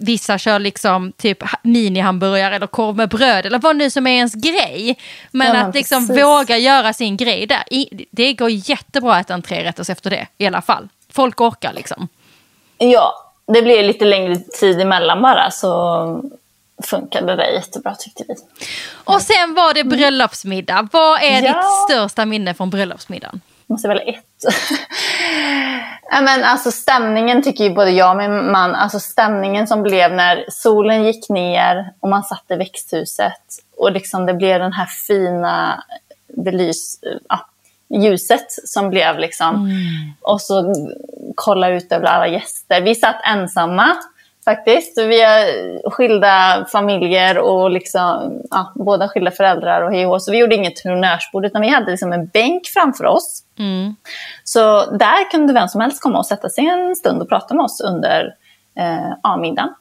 Vissa kör liksom typ ha- minihamburgare eller korv med bröd eller vad nu som är ens grej. Men Ja, att liksom precis. våga göra sin grej där. Det går jättebra att äta en trerätters efter det i alla fall. Folk orkar liksom. Ja, det blir lite längre tid emellan bara så funkade det jättebra tyckte vi. Och sen var det bröllopsmiddag. Vad är Mm. Ja. ditt största minne från bröllopsmiddagen? Måste välja ett. [laughs] men alltså stämningen tycker ju både jag och min man, alltså stämningen som blev när solen gick ner och man satt i växthuset och liksom det blev den här fina belys, ja, ljuset som blev liksom. Och så kolla ut över alla gäster. Vi satt ensamma faktiskt. Vi har skilda familjer och liksom, ja, båda skilda föräldrar och hej. Så vi gjorde inget honnörsbord utan vi hade liksom en bänk framför oss. Så där kunde vem som helst komma och sätta sig en stund och prata med oss under eh, middagen.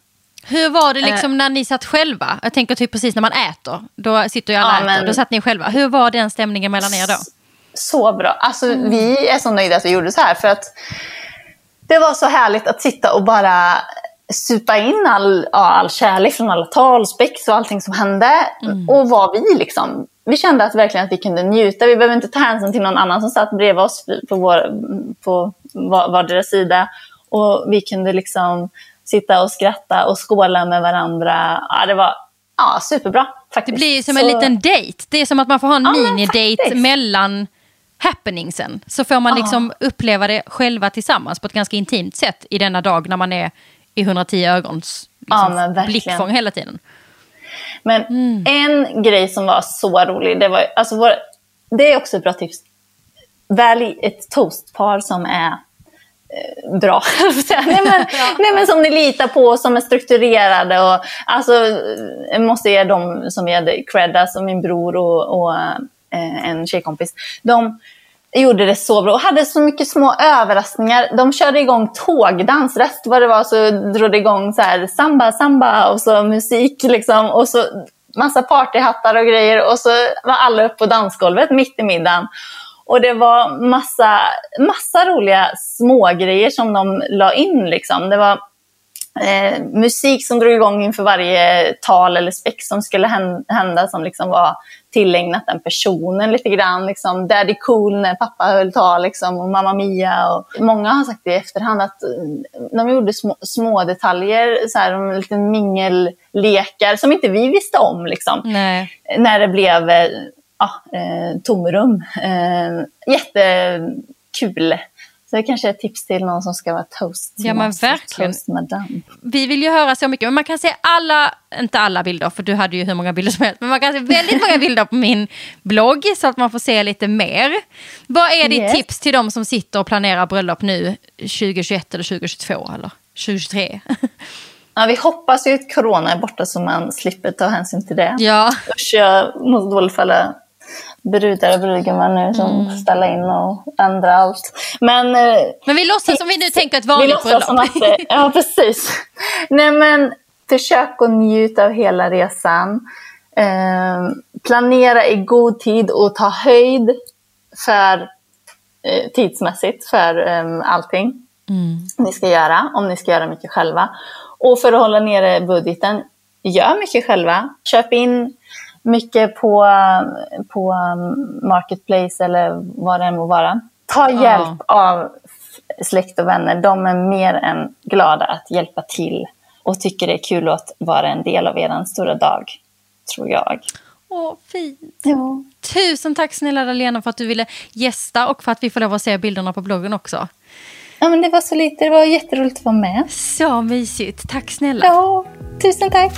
Hur var det Eh. liksom när ni satt själva? Jag tänker typ precis när man äter. Då sitter ju alla Ja, äter. men- Då satt ni själva. Hur var den stämningen mellan er då? Så bra. Alltså, Mm. Vi är så nöjda att vi gjorde så här. För att det var så härligt att sitta och bara supa in all, ja, all kärlek från alla talspex och allting som hände. Mm. Och var vi liksom. Vi kände att verkligen att vi kunde njuta. Vi behöver inte ta hänsyn till någon annan som satt bredvid oss på, vår, på var- vardera sida. Och vi kunde liksom sitta och skratta och skåla med varandra. Ja, det var ja, superbra Det faktiskt. blir som Så- en liten date. Det är som att man får ha en Ja, faktiskt. mellan happeningsen. Så får man liksom uppleva det själva tillsammans på ett ganska intimt sätt i denna dag när man är i 110 ögons Ja, liksom, verkligen. blickfång hela tiden. Men en grej som var så rolig, det var alltså vår, det är också ett bra tips. Välj ett toastpar som är eh, bra. [laughs] nej, men, [laughs] nej, men som ni litar på, som är strukturerade. Och, alltså, jag måste ge dem som jag hade cred, alltså min bror och, och eh, en tjejkompis. De gjorde det så bra och hade så mycket små överraskningar. De körde igång tågdans, rätt vad det var så drog det igång så här, samba, samba och så musik liksom. Och så massa partyhattar och grejer och så var alla uppe på dansgolvet mitt i middagen. Och det var massa, massa roliga smågrejer som de la in. Liksom. Det var eh, musik som drog igång inför varje tal eller spex som skulle hända som liksom var tillägnat den personen lite grann. Liksom, Daddy cool när pappa höll tal liksom, och Mamma Mia. Och många har sagt i efterhand att eh, de gjorde små, små detaljer, så här, lite mingellekar som inte vi visste om. Liksom, när det blev eh, ja, eh, tomrum. Eh, jättekul. Så det kanske är ett tips till någon som ska vara toast. Ja men verkligen. Vi vill ju höra så mycket, men man kan se alla, inte alla bilder för du hade ju hur många bilder som helst, men man kan se väldigt många bilder på min blogg så att man får se lite mer. Vad är ditt yes. tips till de som sitter och planerar bröllop nu 2021 eller 2022 eller 2023? [laughs] Ja, vi hoppas ju att corona är borta så man slipper ta hänsyn till det. Ja. Usch, jag dåligt för alla brudar och brudgumar nu som mm. ställa in och ändra allt. Men, eh, men vi låtsas som vi nu tänker ett vanligt bröllop. ja, precis. Nej, men försök att njuta av hela resan. Eh, planera i god tid och ta höjd för eh, tidsmässigt för eh, allting mm. ni ska göra, om ni ska göra mycket själva. Och för att hålla nere budgeten, gör mycket själva. Köp in mycket på, på um, Marketplace eller vad det än må vara. Ta hjälp ja. av släkt och vänner. De är mer än glada att hjälpa till och tycker det är kul att vara en del av er stora dag, tror jag. Åh, fint. Ja. Tusen tack snälla Lena för att du ville gästa och för att vi får lov att se bilderna på bloggen också. Ja, men det var så lite. Det var jätteroligt att vara med. Så mysigt. Tack snälla. Ja, tusen tack.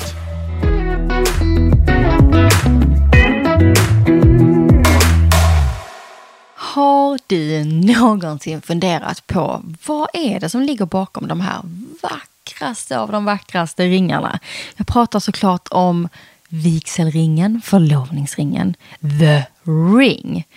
Har du någonsin funderat på vad är det som ligger bakom de här vackraste av de vackraste ringarna? Jag pratar såklart om vigselringen, förlovningsringen, the ring.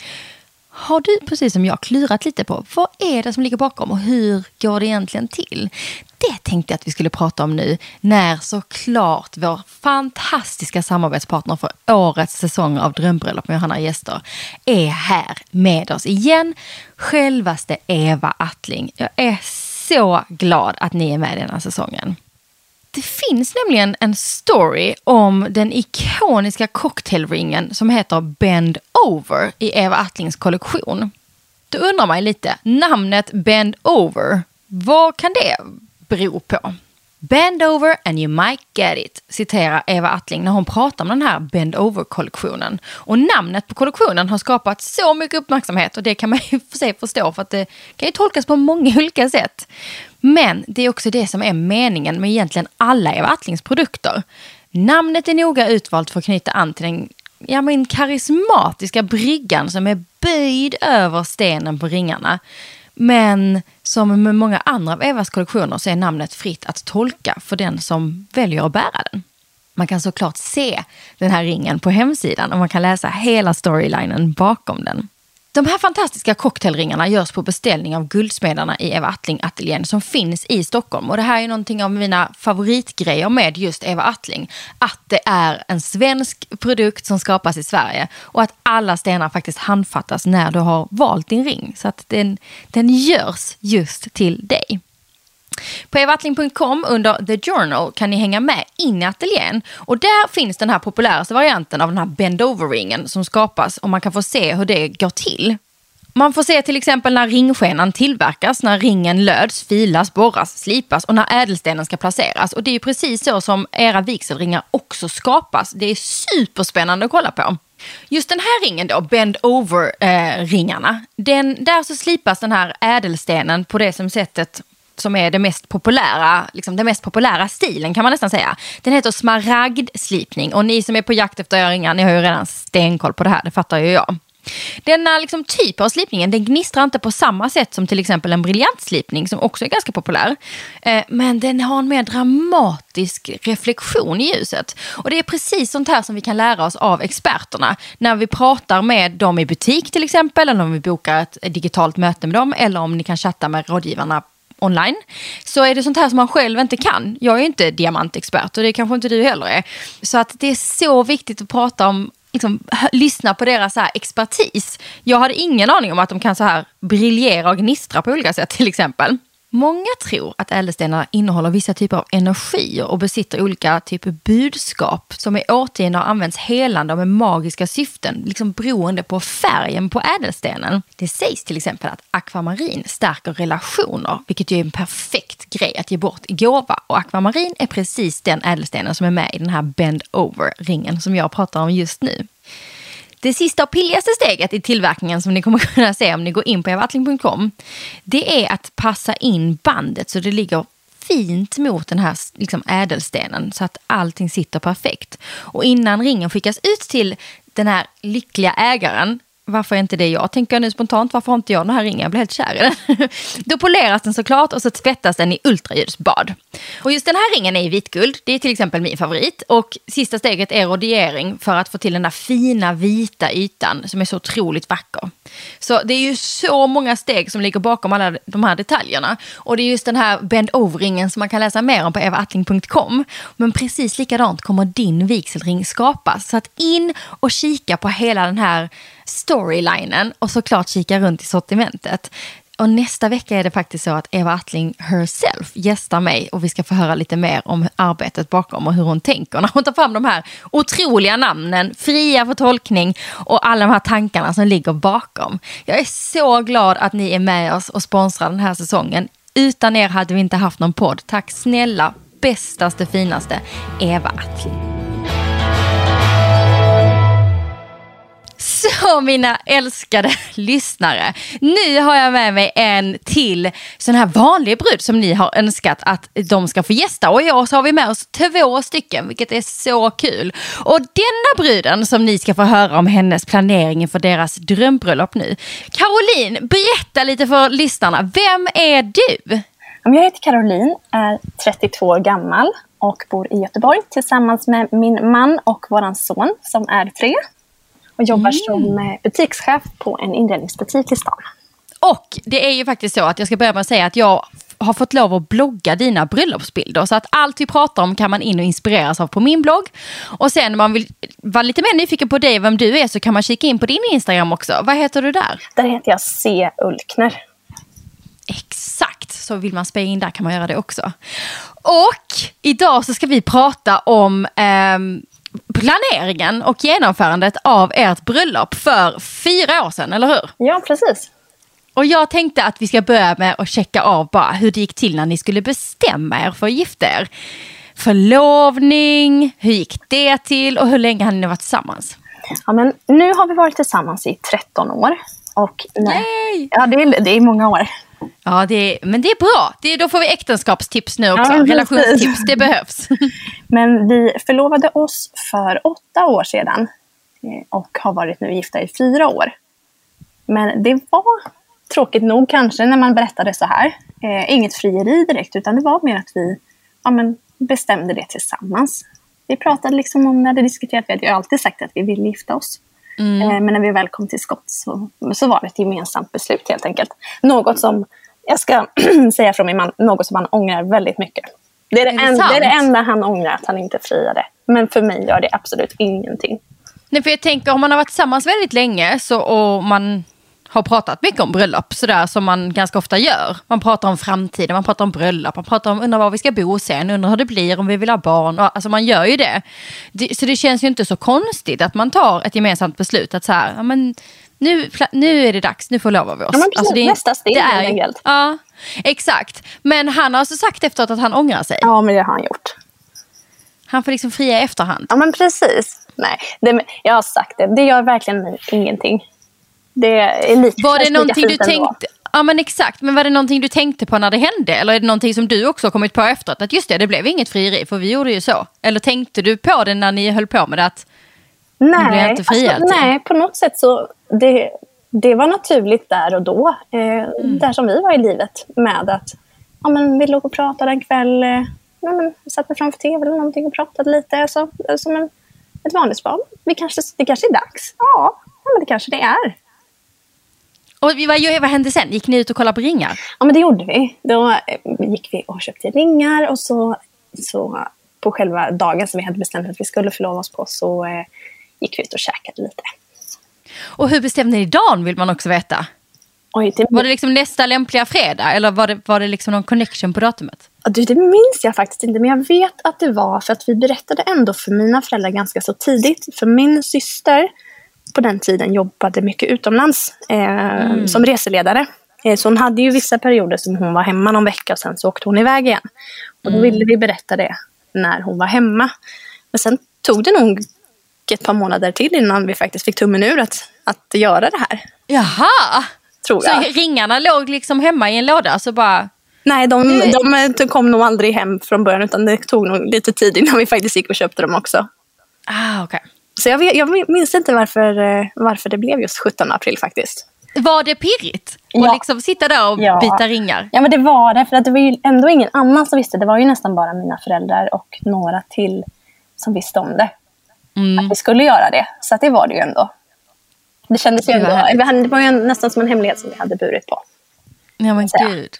Har du precis som jag klurat lite på vad är det som ligger bakom och hur går det egentligen till? Det tänkte jag att vi skulle prata om nu när såklart vår fantastiska samarbetspartner för årets säsong av Drömbröllop med Johanna Gäster är här med oss igen. Självaste Eva Attling. Jag är så glad att ni är med denna säsongen. Det finns nämligen en story om den ikoniska cocktailringen som heter Bend Over i Eva Attlings kollektion. Då undrar man lite, namnet Bend Over, vad kan det bero på? Bend over and you might get it, citerar Eva Attling när hon pratar om den här Bend over-kollektionen. Och namnet på kollektionen har skapat så mycket uppmärksamhet och det kan man ju [laughs] för sig förstå för att det kan ju tolkas på många [laughs] olika sätt. Men det är också det som är meningen med egentligen alla Eva Attlings produkter. Namnet är noga utvalt för att knyta an till den ja, men karismatiska bryggan som är böjd över stenen på ringarna. Men som med många andra av Evas kollektioner så är namnet fritt att tolka för den som väljer att bära den. Man kan såklart se den här ringen på hemsidan och man kan läsa hela storylinen bakom den. De här fantastiska cocktailringarna görs på beställning av Guldsmedarna i Eva Attling-ateljén som finns i Stockholm. Och det här är någonting av mina favoritgrejer med just Eva Attling. Att det är en svensk produkt som skapas i Sverige och att alla stenar faktiskt handfattas när du har valt din ring. Så att den, den görs just till dig. På evattling.com under The Journal kan ni hänga med in i ateljén. Och där finns den här populäraste varianten av den här bend over-ringen som skapas och man kan få se hur det går till. Man får se till exempel när ringskenan tillverkas, när ringen löds, filas, borras, slipas och när ädelstenen ska placeras. Och det är precis så som era vigselringar också skapas. Det är superspännande att kolla på. Just den här ringen då, bend over-ringarna, eh, där så slipas den här ädelstenen på det som sättet som är det mest populära, liksom den mest populära stilen kan man nästan säga. Den heter smaragdslipning och ni som är på jakt efter öringar, ni har ju redan stenkoll på det här, det fattar ju jag. Denna liksom typ av slipningen den gnistrar inte på samma sätt som till exempel en briljantslipning som också är ganska populär. Eh, men den har en mer dramatisk reflektion i ljuset. Och det är precis sånt här som vi kan lära oss av experterna när vi pratar med dem i butik till exempel eller om vi bokar ett digitalt möte med dem eller om ni kan chatta med rådgivarna online. Så är det sånt här som man själv inte kan. Jag är inte diamantexpert och det kanske inte du heller är. Så att det är så viktigt att prata om liksom, lyssna på deras här expertis. Jag hade ingen aning om att de kan så här briljera och gnistra på olika sätt till exempel. Många tror att ädelstenar innehåller vissa typer av energier och besitter olika typer av budskap som i årtionden har använts helande och med magiska syften, liksom beroende på färgen på ädelstenen. Det sägs till exempel att akvamarin stärker relationer, vilket ju är en perfekt grej att ge bort i gåva. Och akvamarin är precis den ädelstenen som är med i den här bend over-ringen som jag pratar om just nu. Det sista och pilligaste steget i tillverkningen som ni kommer [laughs] kunna se om ni går in på evattling.com det är att passa in bandet så det ligger fint mot den här liksom, ädelstenen så att allting sitter perfekt. Och innan ringen skickas ut till den här lyckliga ägaren varför är inte det jag? Tänker jag nu spontant, varför har inte jag den här ringen? Jag blir helt kär i den. [laughs] Då poleras den såklart och så tvättas den i ultraljudsbad. Och just den här ringen är i vitguld, det är till exempel min favorit. Och sista steget är rodiering för att få till den där fina vita ytan som är så otroligt vacker. Så det är ju så många steg som ligger bakom alla de här detaljerna. Och det är just den här bend over-ringen som man kan läsa mer om på evaattling.com. Men precis likadant kommer din vigselring skapas. Så att in och kika på hela den här storylinen och såklart kika runt i sortimentet. Och nästa vecka är det faktiskt så att Eva Attling herself gästar mig och vi ska få höra lite mer om arbetet bakom och hur hon tänker när hon tar fram de här otroliga namnen, fria för tolkning och alla de här tankarna som ligger bakom. Jag är så glad att ni är med oss och sponsrar den här säsongen. Utan er hade vi inte haft någon podd. Tack snälla, bästaste, finaste Eva Attling. Så mina älskade lyssnare, nu har jag med mig en till sån här vanlig brud som ni har önskat att de ska få gästa. Och i år så har vi med oss två stycken, vilket är så kul. Och denna bruden som ni ska få höra om hennes planering för deras drömbröllop nu. Caroline, berätta lite för lyssnarna, vem är du? Jag heter Caroline, är 32 år gammal och bor i Göteborg tillsammans med min man och vår son som är tre och jobbar mm. som eh, butikschef på en inredningsbutik i stan. Och det är ju faktiskt så att jag ska börja med att säga att jag har fått lov att blogga dina bröllopsbilder. Så att allt vi pratar om kan man in och inspireras av på min blogg. Och sen om man vill vara lite mer nyfiken på dig, vem du är, så kan man kika in på din Instagram också. Vad heter du där? Där heter jag C. Ulkner. Exakt, så vill man spela in där kan man göra det också. Och idag så ska vi prata om eh, planeringen och genomförandet av ert bröllop för fyra år sedan, eller hur? Ja, precis. Och jag tänkte att vi ska börja med att checka av bara hur det gick till när ni skulle bestämma er för att gifta er. Förlovning, hur gick det till och hur länge har ni varit tillsammans? Ja, men nu har vi varit tillsammans i 13 år. Och nej, ja, det, är, det är många år. Ja, det men det är bra. Det då får vi äktenskapstips nu också. Ja, Relationstips, det behövs. [laughs] Men vi förlovade oss för åtta år sedan eh, och har varit nu gifta i fyra år. Men det var tråkigt nog kanske när man berättade så här. Eh, inget frieri direkt, utan det var mer att vi ja, men, bestämde det tillsammans. Vi pratade liksom om, när det diskuterat, vi hade ju alltid sagt att vi ville gifta oss. Mm. Eh, men när vi väl kom till skott så, så var det ett gemensamt beslut helt enkelt. Något som, jag ska [clears throat] säga från min man, något som han ångrar väldigt mycket. Det är det, är det, en, det, är det enda han ångrar, att han inte friade. Men för mig gör det absolut ingenting. Nej, för jag tänker om man har varit tillsammans väldigt länge så, och man har pratat mycket om bröllop, sådär som man ganska ofta gör. Man pratar om framtiden, man pratar om bröllop, man pratar om undrar var vi ska bo sen, undrar hur det blir om vi vill ha barn. Alltså man gör ju det. det. Så det känns ju inte så konstigt att man tar ett gemensamt beslut att så här, ja, men nu, nu är det dags, nu förlovar vi oss. Ja, men alltså det, nästa steg det är, enkelt. Ja, exakt. Men han har alltså sagt efteråt att han ångrar sig. Ja, men det har han gjort. Han får liksom fria i efterhand. Ja, men precis. Nej, det, jag har sagt det. Det gör verkligen ingenting. Det är lite Var det någonting du tänkte? Ja men exakt, men var det någonting du tänkte på när det hände? Eller är det någonting som du också har kommit på efteråt? Att just det, det blev inget frieri för vi gjorde ju så. Eller tänkte du på det när ni höll på med det? Att Nej, blev inte fria alltså, nej, på något sätt så det, det var naturligt där och då. Eh, mm. Där som vi var i livet med att ja, men vi låg och pratade en kväll. Eh, ja, men, satt mig framför tv eller någonting och pratade lite. Så, som en, ett vanligt span. Vi kanske, det kanske är dags. Ja, ja men det kanske det är. Och vad, vad hände sen? Gick ni ut och kollade på ringar? Ja, men det gjorde vi. Då eh, gick vi och köpte ringar och så, så på själva dagen som vi hade bestämt att vi skulle förlova oss på så eh, gick vi ut och käkade lite. Och hur bestämde ni dagen vill man också veta? Oj, det... Var det liksom nästa lämpliga fredag eller var det, var det liksom någon connection på datumet? Ja, du, det minns jag faktiskt inte men jag vet att det var för att vi berättade ändå för mina föräldrar ganska så tidigt. För min syster på den tiden jobbade mycket utomlands eh, mm. som reseledare. Eh, så hon hade ju vissa perioder som hon var hemma någon vecka och sen så åkte hon iväg igen. Och då mm. ville vi berätta det när hon var hemma. Men sen tog det nog ett par månader till innan vi faktiskt fick tummen ur att, att göra det här. Jaha! Tror jag. Så ringarna låg liksom hemma i en låda? Så bara... Nej, de, de kom nog aldrig hem från början utan det tog nog lite tid innan vi faktiskt gick och köpte dem också. Ah, okay. Så jag, vet, jag minns inte varför, eh, varför det blev just 17 april faktiskt. Var det pirrigt? Ja. Att liksom sitta där och ja. byta ringar? Ja, men det var det. För att det var ju ändå ingen annan som visste. Det var ju nästan bara mina föräldrar och några till som visste om det. Mm. Att vi skulle göra det. Så det var det ju ändå. Det kändes ju ändå... Det var ju nästan som en hemlighet som vi hade burit på. Ja, men gud.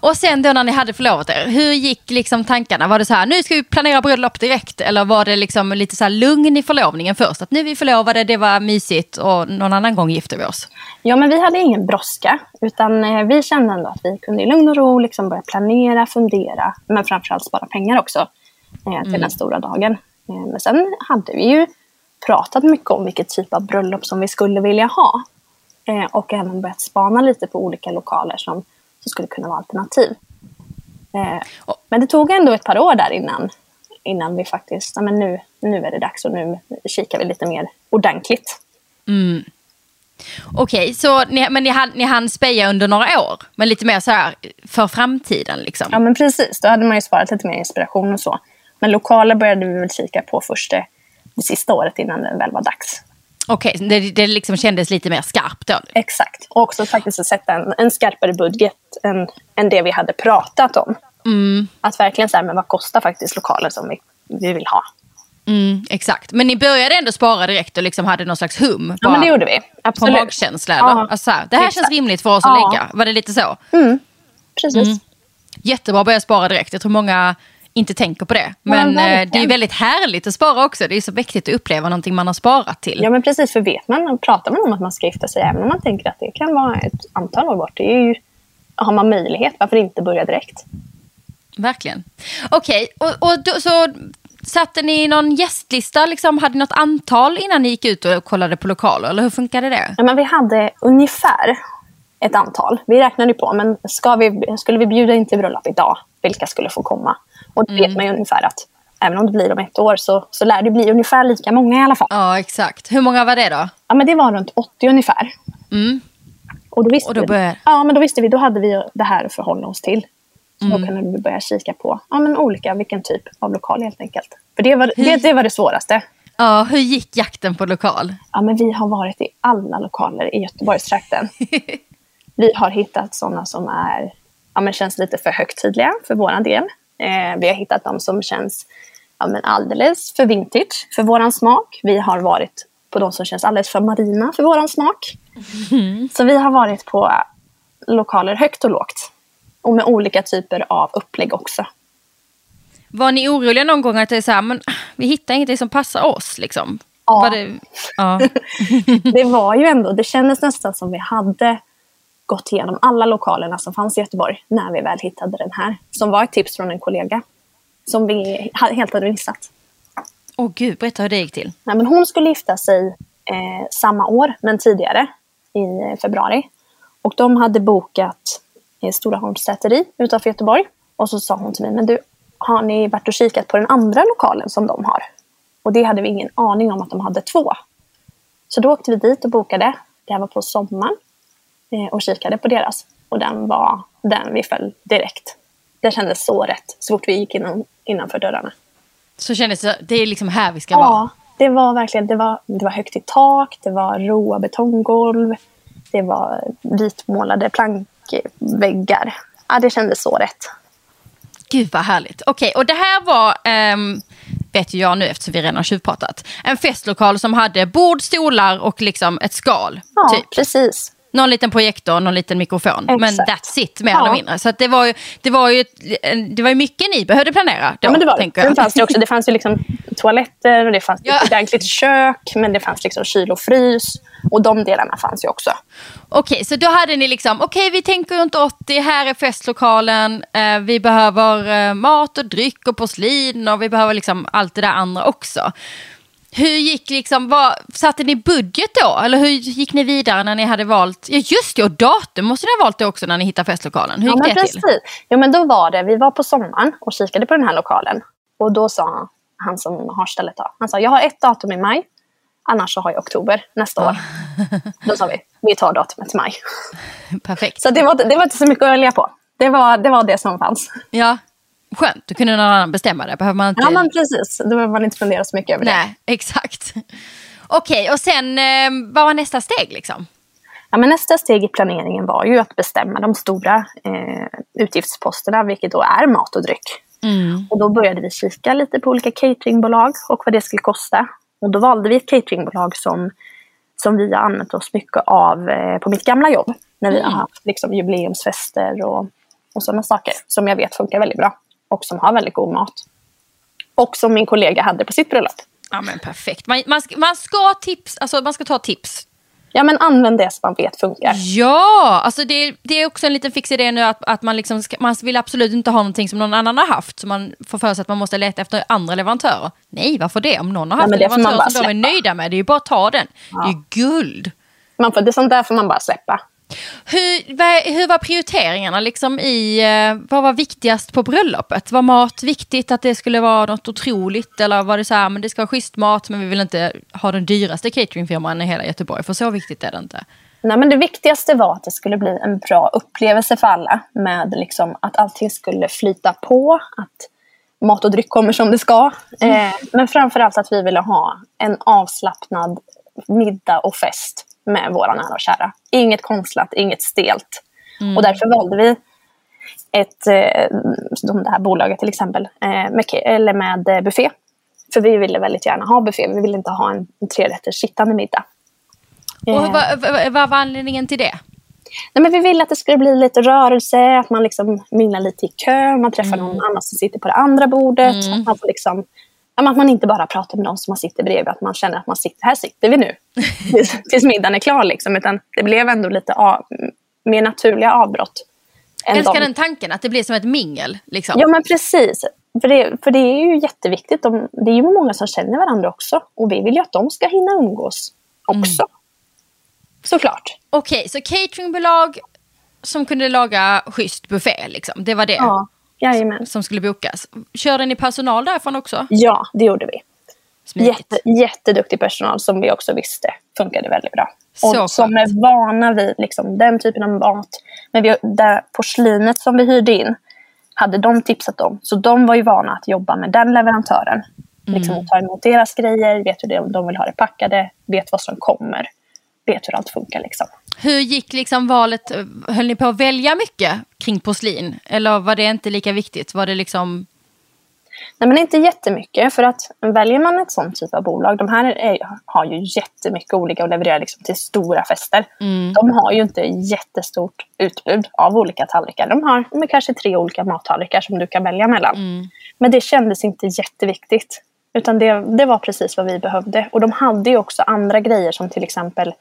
Och sen då när ni hade förlovat er, hur gick liksom tankarna? Var det så här, nu ska vi planera bröllop direkt? Eller var det liksom lite så här lugn i förlovningen först? Att nu är vi förlovade, det var mysigt och någon annan gång gifter vi oss? Ja, men vi hade ingen brådska. Utan eh, vi kände ändå att vi kunde i lugn och ro liksom börja planera, fundera. Men framförallt spara pengar också eh, till mm. den stora dagen. Eh, men sen hade vi ju pratat mycket om vilket typ av bröllop som vi skulle vilja ha. Och även börjat spana lite på olika lokaler som som skulle kunna vara alternativ. Eh, men det tog ändå ett par år där innan, innan vi faktiskt, ja, men nu, nu är det dags och nu kikar vi lite mer ordentligt. Mm. Okej, okay, så ni, men ni hann, ni hann speja under några år? Men lite mer så här för framtiden liksom? Ja men precis, då hade man ju sparat lite mer inspiration och så. Men lokaler började vi väl kika på först det, det sista året innan det väl var dags. Okej, okay, det, det liksom kändes lite mer skarpt då? Exakt, och också faktiskt att sätta en, en skarpare budget än, än det vi hade pratat om. Mm. Att verkligen säga, men vad kostar faktiskt lokaler som vi, vi vill ha? Mm, exakt, men ni började ändå spara direkt och liksom hade någon slags hum? Ja, men det gjorde vi. Absolut. På magkänsla? Ja. Alltså, det här exakt. känns rimligt för oss att lägga. Var det lite så? Mm. Precis. Mm. Jättebra att börja spara direkt. Jag tror många inte tänker på det. Men ja, eh, det är väldigt härligt att spara också. Det är så viktigt att uppleva någonting man har sparat till. Ja men precis, för vet man, pratar man om att man ska gifta sig, även om man tänker att det kan vara ett antal år bort, det är ju, har man möjlighet, varför inte börja direkt? Verkligen. Okej, okay, och, och då, så satte ni någon gästlista? Liksom, hade ni något antal innan ni gick ut och kollade på lokaler? Eller hur funkade det? Ja, men vi hade ungefär ett antal. Vi räknade på, men ska vi, skulle vi bjuda in till bröllop idag, vilka skulle få komma? Och det mm. vet man ju ungefär att även om det blir om ett år så, så lär det bli ungefär lika många i alla fall. Ja, exakt. Hur många var det då? Ja, men det var runt 80 ungefär. Mm. Och då visste, och då började... vi, ja, men då visste vi, då hade vi det här att förhålla oss till. Så mm. då kunde vi börja kika på ja, men olika, vilken typ av lokal helt enkelt. För det var, det, det var det svåraste. Ja, hur gick jakten på lokal? Ja, men vi har varit i alla lokaler i Göteborgstrakten. [laughs] vi har hittat sådana som är, ja, men känns lite för högtidliga för vår del. Eh, vi har hittat de som känns ja, men alldeles för vintage för våran smak. Vi har varit på de som känns alldeles för marina för våran smak. Mm. Så vi har varit på lokaler högt och lågt. Och med olika typer av upplägg också. Var ni oroliga någon gång att det är så här, men vi hittar ingenting som passar oss? Liksom? Ja. Var det, ja. [laughs] det var ju ändå, det kändes nästan som vi hade gått igenom alla lokalerna som fanns i Göteborg när vi väl hittade den här. Som var ett tips från en kollega. Som vi helt hade missat. Åh oh, gud, berätta hur det gick till. Nej, men hon skulle gifta sig eh, samma år, men tidigare. I februari. Och de hade bokat eh, Stora Holms säteri utanför Göteborg. Och så sa hon till mig, men du, har ni varit och kikat på den andra lokalen som de har? Och det hade vi ingen aning om att de hade två. Så då åkte vi dit och bokade. Det här var på sommaren. Eh, och kikade på deras. Och den var den vi föll direkt. Det kändes så rätt så fort vi gick innan, innanför dörrarna. Så kändes det, det är liksom här vi ska ja, vara? Ja, det var verkligen det var, det var högt i tak, det var råa betonggolv, det var vitmålade plankväggar. Ja, det kändes så rätt. Gud vad härligt. Okej, okay, och det här var, um, vet ju jag nu eftersom vi redan har tjuvpratat, en festlokal som hade bord, stolar och liksom ett skal. Ja, typ. precis. Någon liten projektor, någon liten mikrofon. Exakt. Men that's it, mer Ja. eller mindre. Så det, var ju, det, var ju, det var ju mycket ni behövde planera. Då, Ja, men det var det. tänker. Sen fanns det också. Det fanns ju liksom toaletter och det fanns Ja. ett ordentligt kök. Men det fanns liksom kyl och frys. Och de delarna fanns ju också. Okej, så då hade ni liksom, okej vi tänker runt 80, här är festlokalen, eh, vi behöver eh, mat och dryck och porslin och vi behöver liksom allt det där andra också. Hur gick liksom, vad, satte ni budget då? Eller hur gick ni vidare när ni hade valt, ja just det, och datum måste ni ha valt det också när ni hittade festlokalen. Hur Ja, gick men det precis. till? Jo, men då var det, vi var på sommaren och kikade på den här lokalen. Och då sa han som har stället då, han sa jag har ett datum i maj. Annars så har jag oktober nästa år. Då sa vi, vi tar datumet i maj. Perfekt. Så det var, det var inte så mycket att välja på. Det var, det var det som fanns. Ja, skönt, då kunde någon annan bestämma det. Behöver man inte... Ja, men precis. Då behöver man inte fundera så mycket över det. Nej, [laughs] exakt. Okej, och sen eh, vad var nästa steg liksom? Ja, men nästa steg i planeringen var ju att bestämma de stora eh, utgiftsposterna, vilket då är mat och dryck. Och då började vi kika lite på olika cateringbolag och vad det skulle kosta. Och då valde vi ett cateringbolag som, som vi har använt oss mycket av eh, på mitt gamla jobb. När vi har haft liksom, jubileumsfester och, och sådana saker. Som jag vet funkar väldigt bra. Och som har väldigt god mat. Och som min kollega hade på sitt bröllop. Ja men perfekt. Man, man, ska, man, ska, tips, alltså, man ska ta tips. Ja men använd det som man vet funkar. Ja, alltså det, det är också en liten fix idé nu att, att man, liksom ska, man vill absolut inte ha någonting som någon annan har haft. Så man får för sig att man måste leta efter andra leverantörer. Nej, varför det? Om någon har haft men en leverantör som de är släppa. nöjda med, det är ju bara att ta den. Det är ju guld. Man får, det är sånt där får man bara släppa. Hur, hur var prioriteringarna liksom i, eh, vad var viktigast på bröllopet? Var mat viktigt, att det skulle vara något otroligt? Eller var det så här, men det ska vara schysst mat men vi vill inte ha den dyraste cateringfirman i hela Göteborg? För så viktigt är det inte. Nej, men det viktigaste var att det skulle bli en bra upplevelse för alla. Med liksom att allting skulle flyta på. Att mat och dryck kommer som det ska. Eh, men framförallt att vi ville ha en avslappnad middag och fest med våra nära och kära. Inget konstlat, inget stelt. Och därför valde vi ett, eh, det här bolaget till exempel, eh, med, eller med eh, buffé. För vi ville väldigt gärna ha buffé. Vi ville inte ha en, en trerätters sittande middag. Och vad, vad, vad var anledningen till det? Nej, men vi ville att det skulle bli lite rörelse, att man liksom minglar lite i kö, man träffar någon annan som sitter på det andra bordet. Att man, får liksom, att man inte bara pratar med någon som man sitter bredvid, att man känner att man sitter, här sitter vi nu. [laughs] tills, tills middagen är klar. Liksom. Utan det blev ändå lite av, mer naturliga avbrott. Jag älskar de- den tanken, att det blir som ett mingel. Liksom. Ja, men precis. För det, för det är ju jätteviktigt. De, det är ju många som känner varandra också. Och vi vill ju att de ska hinna umgås också. Såklart. Okej, så cateringbolag som kunde laga schysst buffé, liksom. det var det Ja, jajamän. som skulle bokas. Körde ni personal därifrån också? Ja, det gjorde vi. Smidigt. Jätte, jätteduktig personal som vi också visste funkade väldigt bra. Så Och som är vana vid liksom, den typen av mat. Men vi, det porslinet som vi hyrde in hade de tipsat om. Så de var ju vana att jobba med den leverantören. Liksom att ta emot deras grejer, vet hur de, de vill ha det packade, vet vad som kommer. Vet hur allt funkar liksom. Hur gick liksom valet? Höll ni på att välja mycket kring porslin? Eller var det inte lika viktigt? Var det liksom... Nej, men inte jättemycket. För att väljer man ett sånt typ av bolag, de här är, har ju jättemycket olika och levererar liksom till stora fester. De har ju inte jättestort utbud av olika tallrikar. De har men kanske tre olika mattallrikar som du kan välja mellan. Men det kändes inte jätteviktigt. Utan det, det var precis vad vi behövde. Och de hade ju också andra grejer som till exempel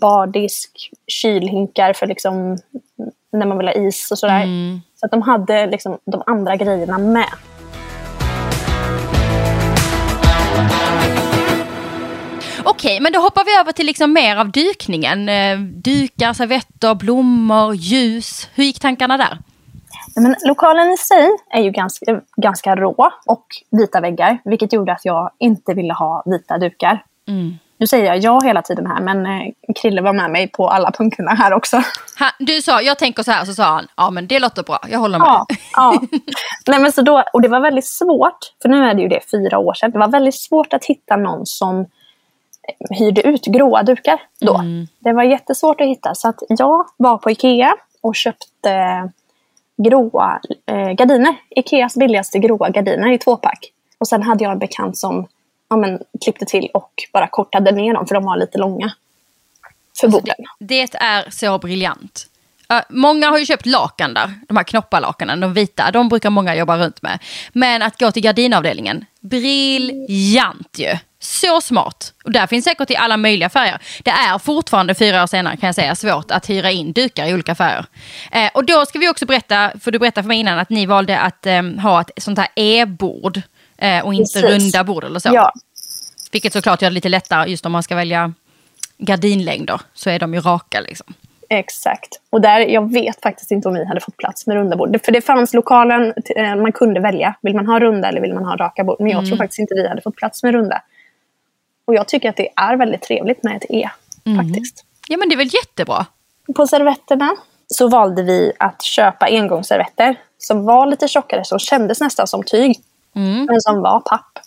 bardisk, kylhinkar för liksom när man vill ha is och sådär. Så att de hade liksom de andra grejerna med. Okej, men då hoppar vi över till liksom mer av dukningen. Eh, Dukar, servetter, blommor, ljus. Hur gick tankarna där? Men lokalen i sig är ju ganska, ganska rå och vita väggar. Vilket gjorde att jag inte ville ha vita dukar. Nu säger jag ja hela tiden här, men eh, Krille var med mig på alla punkterna här också. Han, du sa, jag tänker så här, så sa han, ja men det låter bra, jag håller med. Ja, ja. Nej, men så då, och det var väldigt svårt, för nu är det ju det fyra år sedan. Det var väldigt svårt att hitta någon som eh, hyrde ut gråa dukar då. Mm. Det var jättesvårt att hitta. Så att jag var på Ikea och köpte gråa eh, gardiner. Ikeas billigaste gråa gardiner i tvåpack. Och sen hade jag en bekant som ja, men, klippte till och bara kortade ner dem för de var lite långa. För borden. Det är så briljant. Uh, många har ju köpt lakan där, de här knopparlakanen, de vita, de brukar många jobba runt med. Men att gå till gardinavdelningen, briljant ju. Så smart. Och där finns säkert i alla möjliga färger. Det är fortfarande fyra år senare kan jag säga svårt att hyra in dukar i olika färger. Eh, och då ska vi också berätta, för du berättade för mig innan att ni valde att eh, ha ett sånt här e-bord eh, och inte Precis. runda bord eller så. Ja, Vilket såklart gör det lite lättare just om man ska välja gardinlängder så är de ju raka liksom. Exakt. Och där, jag vet faktiskt inte om vi hade fått plats med runda bord. För det fanns lokalen, eh, man kunde välja. Vill man ha runda eller vill man ha raka bord? Men jag tror faktiskt inte vi hade fått plats med runda. Och jag tycker att det är väldigt trevligt med ett E. Faktiskt. Ja men det är väl jättebra. På servetterna så valde vi att köpa engångsservetter som var lite tjockare, som kändes nästan som tyg. Men som var papp.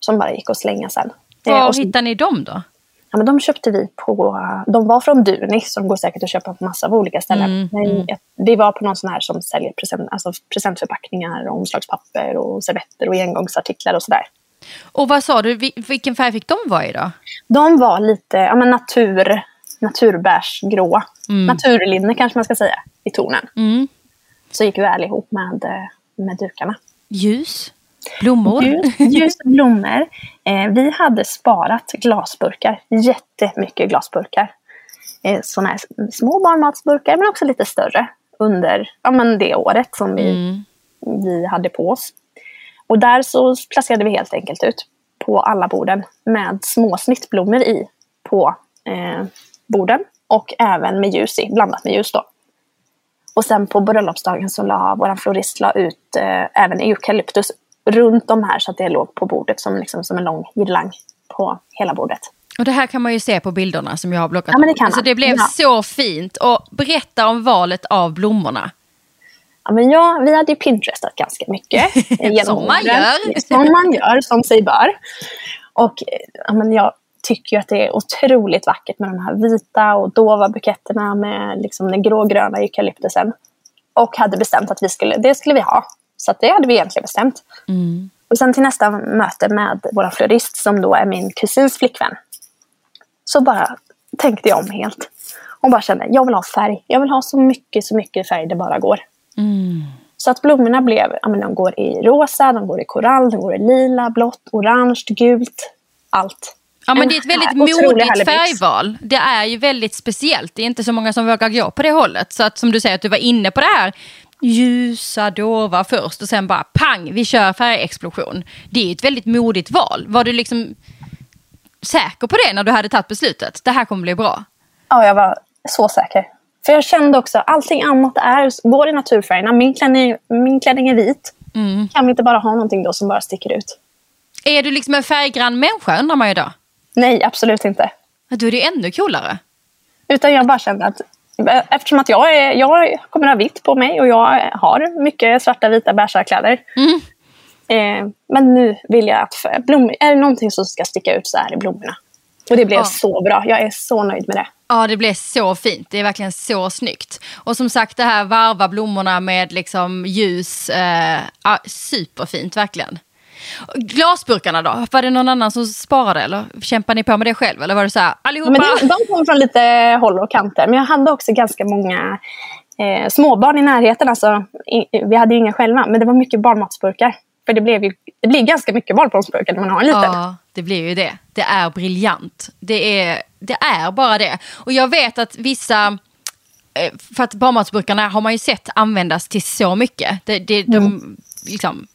Som bara gick att slänga sen. Eh, Var och så, hittar ni dem då? Ja, men de köpte vi på... De var från Dunis, som går säkert att köpa på massa av olika ställen. Men jag- vi var på någon sån här som säljer present, alltså presentförpackningar, och omslagspapper och servetter och engångsartiklar och sådär. Och vad sa du, Vi- vilken färg fick de vara i då? De var lite ja, men natur, naturbärsgrå. Naturlinne kanske man ska säga i tonen. Mm. Så gick väl ihop med, med dukarna. Ljus? Blommor? Ljus, ljus och blommor. Eh, vi hade sparat glasburkar. Jättemycket glasburkar. Eh, såna här små barnmatsburkar men också lite större. Under ja, men det året som vi, Mm. vi hade på oss. Och där så placerade vi helt enkelt ut på alla borden med små snittblommor i på eh, borden. Och även med ljus i, blandat med ljus då. Och sen på bröllopsdagen så la vår florist la ut eh, även eukalyptus runt de här så att det låg på bordet som, liksom, som en lång girlang på hela bordet. Och det här kan man ju se på bilderna som jag har blockat Ja, men det kan man. Så det blev Ja. så fint. Och berätta om valet av blommorna. Ja, men ja, vi hade ju Pinterestat ganska mycket. [laughs] genom Som man gör. [laughs] Som man gör, som sig bör. Och ja, men jag tycker ju att det är otroligt vackert med de här vita och dova buketterna med liksom den grågröna eukalyptusen. Och hade bestämt att vi skulle, det skulle vi ha. Så att det hade vi egentligen bestämt. Och sen till nästa möte med vår florist som då är min kusins flickvän. Så bara tänkte jag om helt. Och bara kände, jag vill ha färg. Jag vill ha så mycket, så mycket färg det bara går. Så att blommorna blev, ja, men de går i rosa, de går i korall, de går i lila, blått, orange, gult. Allt. Ja men En det är ett väldigt modigt färgval. Det är ju väldigt speciellt. Det är inte så många som vågar gå på det hållet. Så att som du säger att du var inne på det här ljusa, dova först och sen bara pang, vi kör färgexplosion. Det är ett väldigt modigt val. Var du liksom säker på det när du hade tagit beslutet? Det här kommer bli bra. Ja, jag var så säker. För jag kände också, allting annat är, går i naturfärgerna. Min klänning, min klänning är vit. Kan vi inte bara ha någonting då som bara sticker ut? Är du liksom en färggrann människa undrar man ju då. Nej, absolut inte. Då är det ännu coolare. Utan jag bara kände att eftersom att jag, är, jag kommer ha vitt på mig och jag har mycket svarta, vita, beiga kläder. Eh, men nu vill jag att för, blom, är det någonting som ska sticka ut så är det blommorna. Och det blev Ja. så bra. Jag är så nöjd med det. Ja, det blev så fint. Det är verkligen så snyggt. Och som sagt, det här varva blommorna med liksom ljus. Eh, superfint, verkligen. Glasburkarna då? Var det någon annan som sparade eller kämpade ni på med det själv? Eller var det så här, allihopa? Men det, de kom från lite håll och kanter. Men jag hade också ganska många eh, småbarn i närheten. Alltså, i, vi hade ju inga själva, men det var mycket barnmatsburkar. För det, blev ju, det blir ganska mycket barnmatsburkar när man har en liten. Ja, det blir ju det. Det är briljant. Det är, det är bara det. Och jag vet att vissa... eh, För att barnmatsburkarna har man ju sett användas till så mycket. Det, det, de, liksom,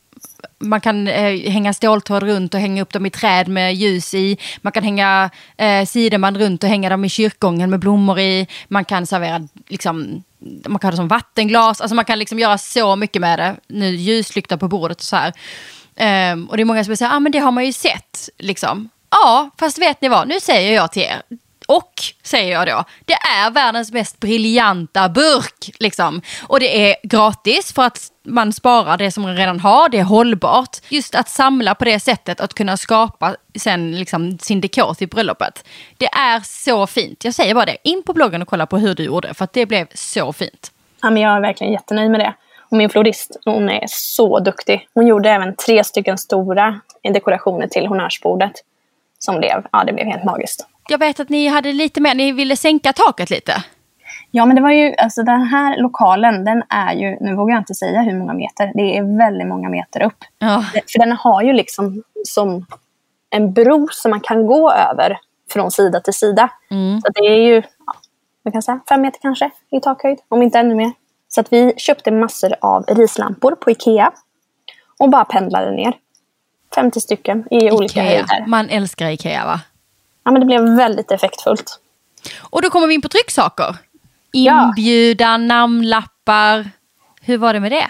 man kan eh, hänga ståltråd runt och hänga upp dem i träd med ljus i. Man kan hänga eh, sidenband runt och hänga dem i kyrkgången med blommor i. Man kan servera liksom, man kan ha det som vattenglas. Alltså man kan liksom göra så mycket med det. Nu ljuslykta på bordet och så här. Eh, och det är många som säger, ah, men det har man ju sett. Liksom. Ja, fast vet ni vad? Nu säger jag till er. Och, säger jag då, det är världens mest briljanta burk. Liksom. Och det är gratis för att man sparar det som man redan har, det är hållbart. Just att samla på det sättet, att kunna skapa sen liksom sin dekor till bröllopet. Det är så fint. Jag säger bara det, in på bloggen och kolla på hur du gjorde, för att det blev så fint. Ja, men jag är verkligen jättenöjd med det. Och min florist, hon är så duktig. Hon gjorde även tre stycken stora dekorationer till honnörsbordet. Som blev, ja det blev helt magiskt. Jag vet att ni hade lite mer, ni ville sänka taket lite. Ja, men det var ju, alltså den här lokalen, den är ju, nu vågar jag inte säga hur många meter, det är väldigt många meter upp. Ja. För den har ju liksom som en bro som man kan gå över från sida till sida. Mm. Så det är ju, ja, man kan säga fem meter kanske i takhöjd, om inte ännu mer. Så att vi köpte massor av rislampor på Ikea och bara pendlade ner. 50 stycken i olika Ikea. höjder. Man älskar Ikea va? Ja, men det blev väldigt effektfullt. Och då kommer vi in på trycksaker. Ja. Inbjudan, namnlappar. Hur var det med det?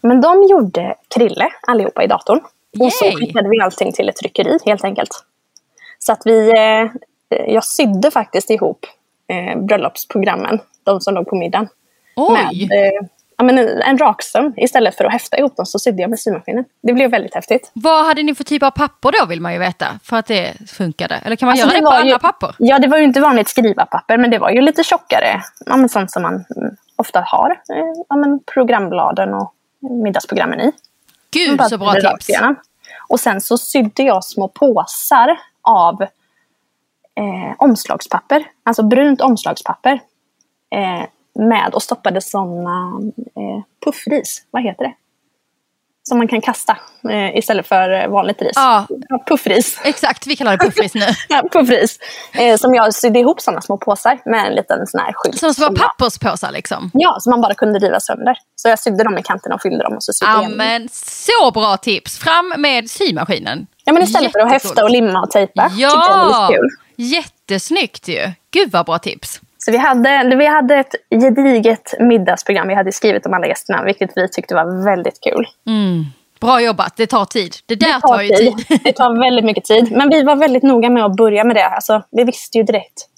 Men de gjorde Krille allihopa i datorn. Och så Yay. skickade vi allting till ett tryckeri helt enkelt. Så att vi, eh, jag sydde faktiskt ihop eh, bröllopsprogrammen, de som låg på middagen. Oj! Med eh, ja, men en, en raksöm. Istället för att häfta ihop dem så sydde jag med symaskinen. Det blev väldigt häftigt. Vad hade ni för typ av papper då vill man ju veta. För att det funkade. Eller kan man Alltså, göra det, det på var ju- andra papper? Ja, det var ju inte vanligt skrivarpapper, men det var ju lite tjockare. Ja, men sånt som man mm, ofta har eh, ja, men programbladen och middagsprogrammen i. Gud så bra tips. igenom. Och sen så sydde jag små påsar av eh, omslagspapper. Alltså brunt omslagspapper. Eh, med och stoppade såna eh, puffris. Vad heter det? Som man kan kasta eh, istället för eh, vanligt ris. Ja. puffris. Exakt, vi kallar det puffris nu. [laughs] Ja, puffris. Eh, som jag sydde ihop sådana små påsar med en liten sån här skylt. Som små jag- papperspåsar liksom. Ja, som man bara kunde riva sönder. Så jag sydde dem i kanterna och fyllde dem och så sydde Ja igen men så bra tips. Fram med symaskinen. Ja, men istället för att häfta och limma och tejpa. tyckte jag det var Ja, lite kul. jättesnyggt ju. Gud vad bra tips. Så vi hade, vi hade ett gediget middagsprogram vi hade skrivit om alla gästerna, vilket vi tyckte var väldigt kul. Mm. Bra jobbat, det tar tid. Det där Det tar, ju tid. [laughs] Det tar väldigt mycket tid. Men vi var väldigt noga med att börja med det. Alltså, vi visste ju direkt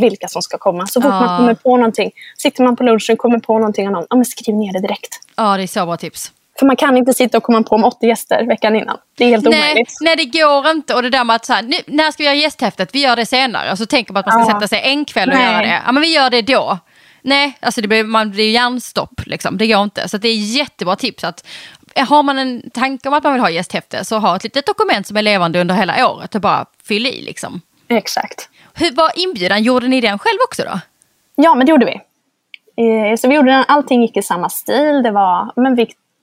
vilka som ska komma. Så fort Ja. man kommer på någonting, sitter man på lunchen och kommer på någonting om någon, ja, men skriv ner det direkt. Ja, det är så bra tips. För man kan inte sitta och komma på om 80 gäster veckan innan. Det är helt Nej, omöjligt. nej, det går inte. Och det där med att så här, nu, när ska vi göra gästhäftet? Vi gör det senare. Och så tänker man att man ska Ja. sätta sig en kväll och Nej. göra det. Ja, men vi gör det då. Nej, alltså det blir, man blir hjärnstopp. Liksom. Det går inte. Så det är jättebra tips. att Har man en tanke om att man vill ha gästhäfte så ha ett litet dokument som är levande under hela året och bara fyll i. Liksom. Exakt. Hur var inbjudan? Gjorde ni den själv också då? Ja, men det gjorde vi. Eh, Så vi gjorde den, allting gick i samma stil. Det var men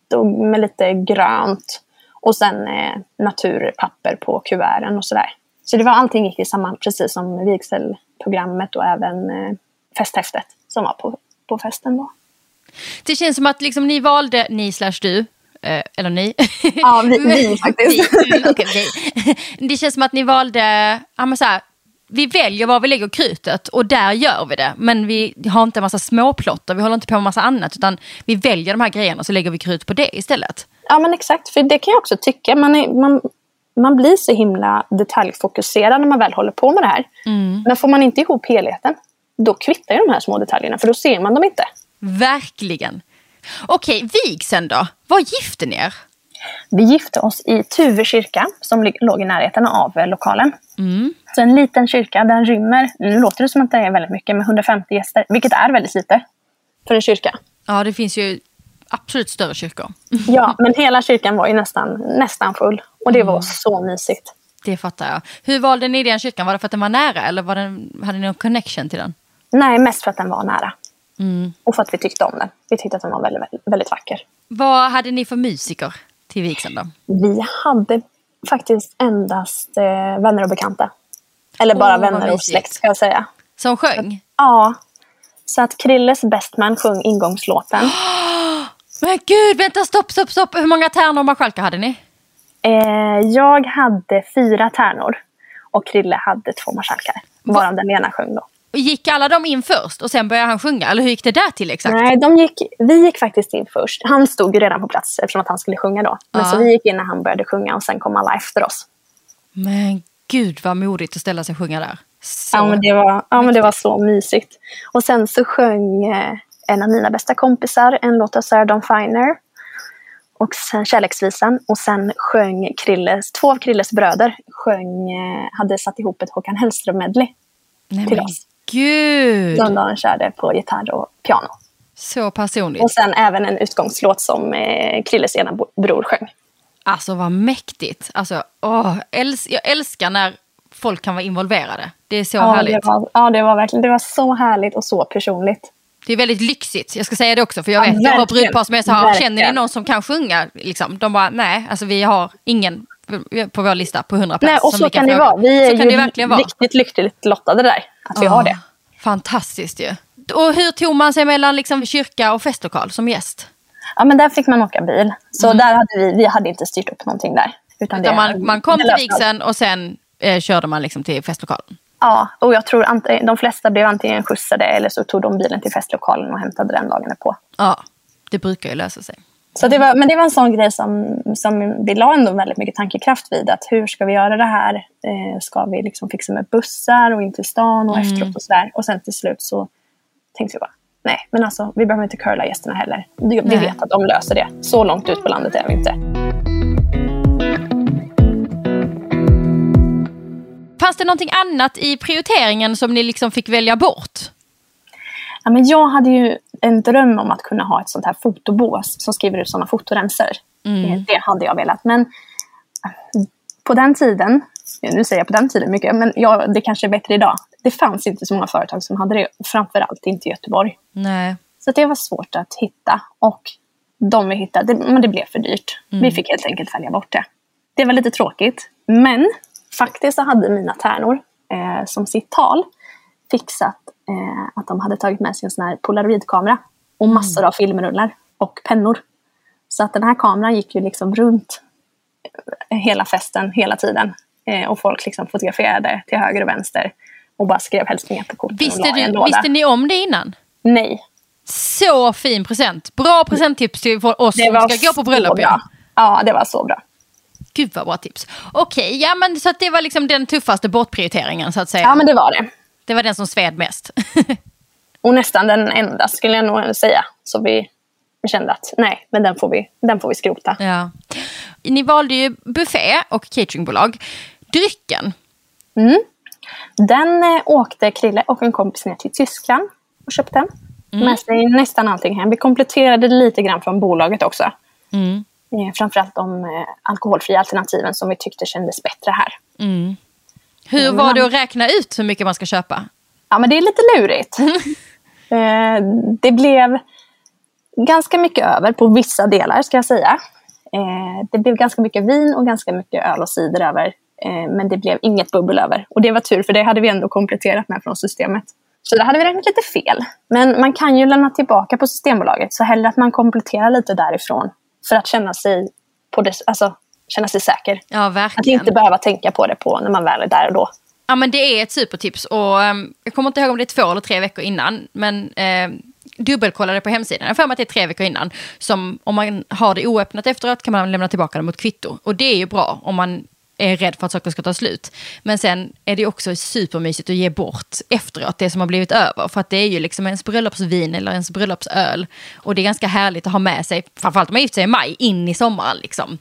vitt och med lite grönt. Och sen eh, naturpapper på kuverten och sådär. Så det var allting gick i samma, precis som vigselprogrammet och även eh, festhäftet som var på, på festen då. Det känns som att liksom ni valde, ni slash du, eh, eller ni. Ja, vi- [laughs] vi faktiskt. Vi, [laughs] okej, vi. Det känns som att ni valde, ja, men så här, vi väljer var vi lägger krutet och där gör vi det. Men vi har inte en massa småplotter, vi håller inte på med massa annat. Utan vi väljer de här grejerna och så lägger vi krut på det istället. Ja, men exakt. För det kan jag också tycka. Man, är, man, man blir så himla detaljfokuserad när man väl håller på med det här. Men får man inte ihop helheten, då kvittar ju de här små detaljerna. För då ser man dem inte. Verkligen. Okej, vigseln då? Var gifte ni er? Vi gifte oss i Tuve kyrka som låg i närheten av eh, lokalen. Mm. Så en liten kyrka, den rymmer, nu låter det som att det är väldigt mycket, med 150 gäster. Vilket är väldigt lite för en kyrka. Ja, det finns ju absolut större kyrkor. [laughs] Ja, men hela kyrkan var ju nästan, nästan full. Och det var så mysigt. Det fattar jag. Hur valde ni den kyrkan? Var det för att den var nära eller var den, hade ni någon connection till den? Nej, mest för att den var nära. Mm. Och för att vi tyckte om den. Vi tyckte att den var väldigt, väldigt, väldigt vacker. Vad hade ni för musiker till vigseln då? Vi hade faktiskt endast eh, vänner och bekanta. Eller bara vad vänner och släkt ska jag säga. Som sjöng? Ja. Så att Krilles bestman sjöng ingångslåten. [gasps] Men gud, vänta, stopp, stopp, stopp. Hur många tärnor och marskalkar hade ni? Eh, jag hade fyra tärnor. Och Krille hade två marskalkar. Varav den ena sjöng då. Gick alla de in först och sen började han sjunga? Eller hur gick det där till exakt? Nej, de gick, vi gick faktiskt in först. Han stod ju redan på plats eftersom att han skulle sjunga då. Men Ja. så vi gick in när han började sjunga och sen kom alla efter oss. Men gud vad modigt att ställa sig och sjunga där. Så. Ja, men det var, ja, men det var så mysigt. Och sen så sjöng eh, en av mina bästa kompisar en låt av Sarah Dawn Finer. Och sen Kärleksvisan. Och sen sjöng Krilles, två av Krilles bröder sjöng, eh, hade satt ihop ett Håkan Hellström-medley till oss. Gud, Som de körde på gitarr och piano. så personligt. Och sen även en utgångslåt som eh, Krilles ena bror sjöng. Alltså vad mäktigt. Alltså, åh, äls jag älskar när folk kan vara involverade. Det är så Ja härligt. det, var, ja, det var verkligen det var så härligt och så personligt. Det är väldigt lyxigt, jag ska säga det också. För jag Ja, vet, jag har verkligen. brudpar som är så här, Verkligen. känner ni någon som kan sjunga? Liksom. De bara, nej, alltså vi har ingen på vår lista på 100 Nej, och så vi kan det vara. Vi är kan ju det verkligen vara. riktigt lyckligt lottade där, att vi har Åh, det. Fantastiskt ju. Och hur tog man sig mellan liksom, kyrka och festlokal som gäst? Ja, men där fick man åka bil. Så där hade vi, vi hade inte styrt upp någonting där. Utan Utan det, man, man kom till vigseln och sen eh, körde man liksom till festlokalen. Ja, och jag tror ant- de flesta blev antingen skjutsade eller så tog de bilen till festlokalen och hämtade den dagen på. Ja, det brukar ju lösa sig. Så det var, men det var en sån grej som, som vi la ändå väldigt mycket tankekraft vid. Att hur ska vi göra det här? Eh, ska vi liksom fixa med bussar och in till stan och efteråt och sådär. Och sen till slut så tänkte vi bara, nej men alltså vi behöver inte curla gästerna heller. Vi, vi vet att de löser det. Så långt ut på landet är vi inte. Fanns det någonting annat i prioriteringen som ni liksom fick välja bort? Ja, men jag hade ju en dröm om att kunna ha ett sånt här fotobås som skriver ut sådana fotoremsor. Eh, Det hade jag velat. Men eh, på den tiden, nu säger jag på den tiden mycket, men ja, det kanske är bättre idag. Det fanns inte så många företag som hade det, framförallt inte i Göteborg. Nej. Så det var svårt att hitta. Och de vi hittade, men det blev för dyrt. Vi fick helt enkelt välja bort det. Det var lite tråkigt. Men faktiskt så hade mina tärnor eh, som sitt tal fixat eh, att de hade tagit med sig en sån här polaroidkamera och massor av filmrullar och pennor. Så att den här kameran gick ju liksom runt hela festen hela tiden. Eh, och folk liksom fotograferade till höger och vänster och bara skrev hälsningar på korten Visste, du, visste ni om det innan? Nej, Så fin present. Bra presenttips till oss det som ska gå på bröllop. Ja. Ja, det var så bra. Gud vad bra tips. Okej, ja men så det var liksom den tuffaste bortprioriteringen så att säga. Ja, men det var det. Det var den som sved mest. [laughs] Och nästan den enda skulle jag nog säga. Så vi kände att nej, men den får vi, den får vi skrota. ja. Ni valde ju buffé och cateringbolag. Drycken. Den eh, åkte Krille och en kompis ner till Tyskland och köpte med sig nästan allting hem. Vi kompletterade lite grann från bolaget också. Mm. Eh, framförallt de eh, alkoholfria alternativen som vi tyckte kändes bättre här. Hur var det att räkna ut hur mycket man ska köpa? Ja, men det är lite lurigt. [laughs] eh, det blev ganska mycket över på vissa delar, ska jag säga. Eh, det blev ganska mycket vin och ganska mycket öl och cider över. Eh, men det blev inget bubbel över. Och det var tur, för det hade vi ändå kompletterat med från systemet. Så där hade vi räknat lite fel. Men man kan ju lämna tillbaka på Systembolaget, så hellre att man kompletterar lite därifrån. För att känna sig, på det, alltså, känna sig säker. Ja, Att verkligen. inte behöva tänka på det på när man väl är där och då. Ja, men det är ett supertips. Och, ehm, jag kommer inte ihåg om det är två eller tre veckor innan. Men eh, dubbelkollade på hemsidan. Jag för mig att det är tre veckor innan. Som om man har det oöppnat efteråt kan man lämna tillbaka det mot kvitto. Och det är ju bra om man är rädd för att saker ska ta slut. Men sen är det också supermysigt att ge bort efteråt det som har blivit över. För att det är ju liksom ens bröllopsvin eller ens bröllopsöl. Och det är ganska härligt att ha med sig, framförallt om man gift sig i maj, in i sommaren. Liksom.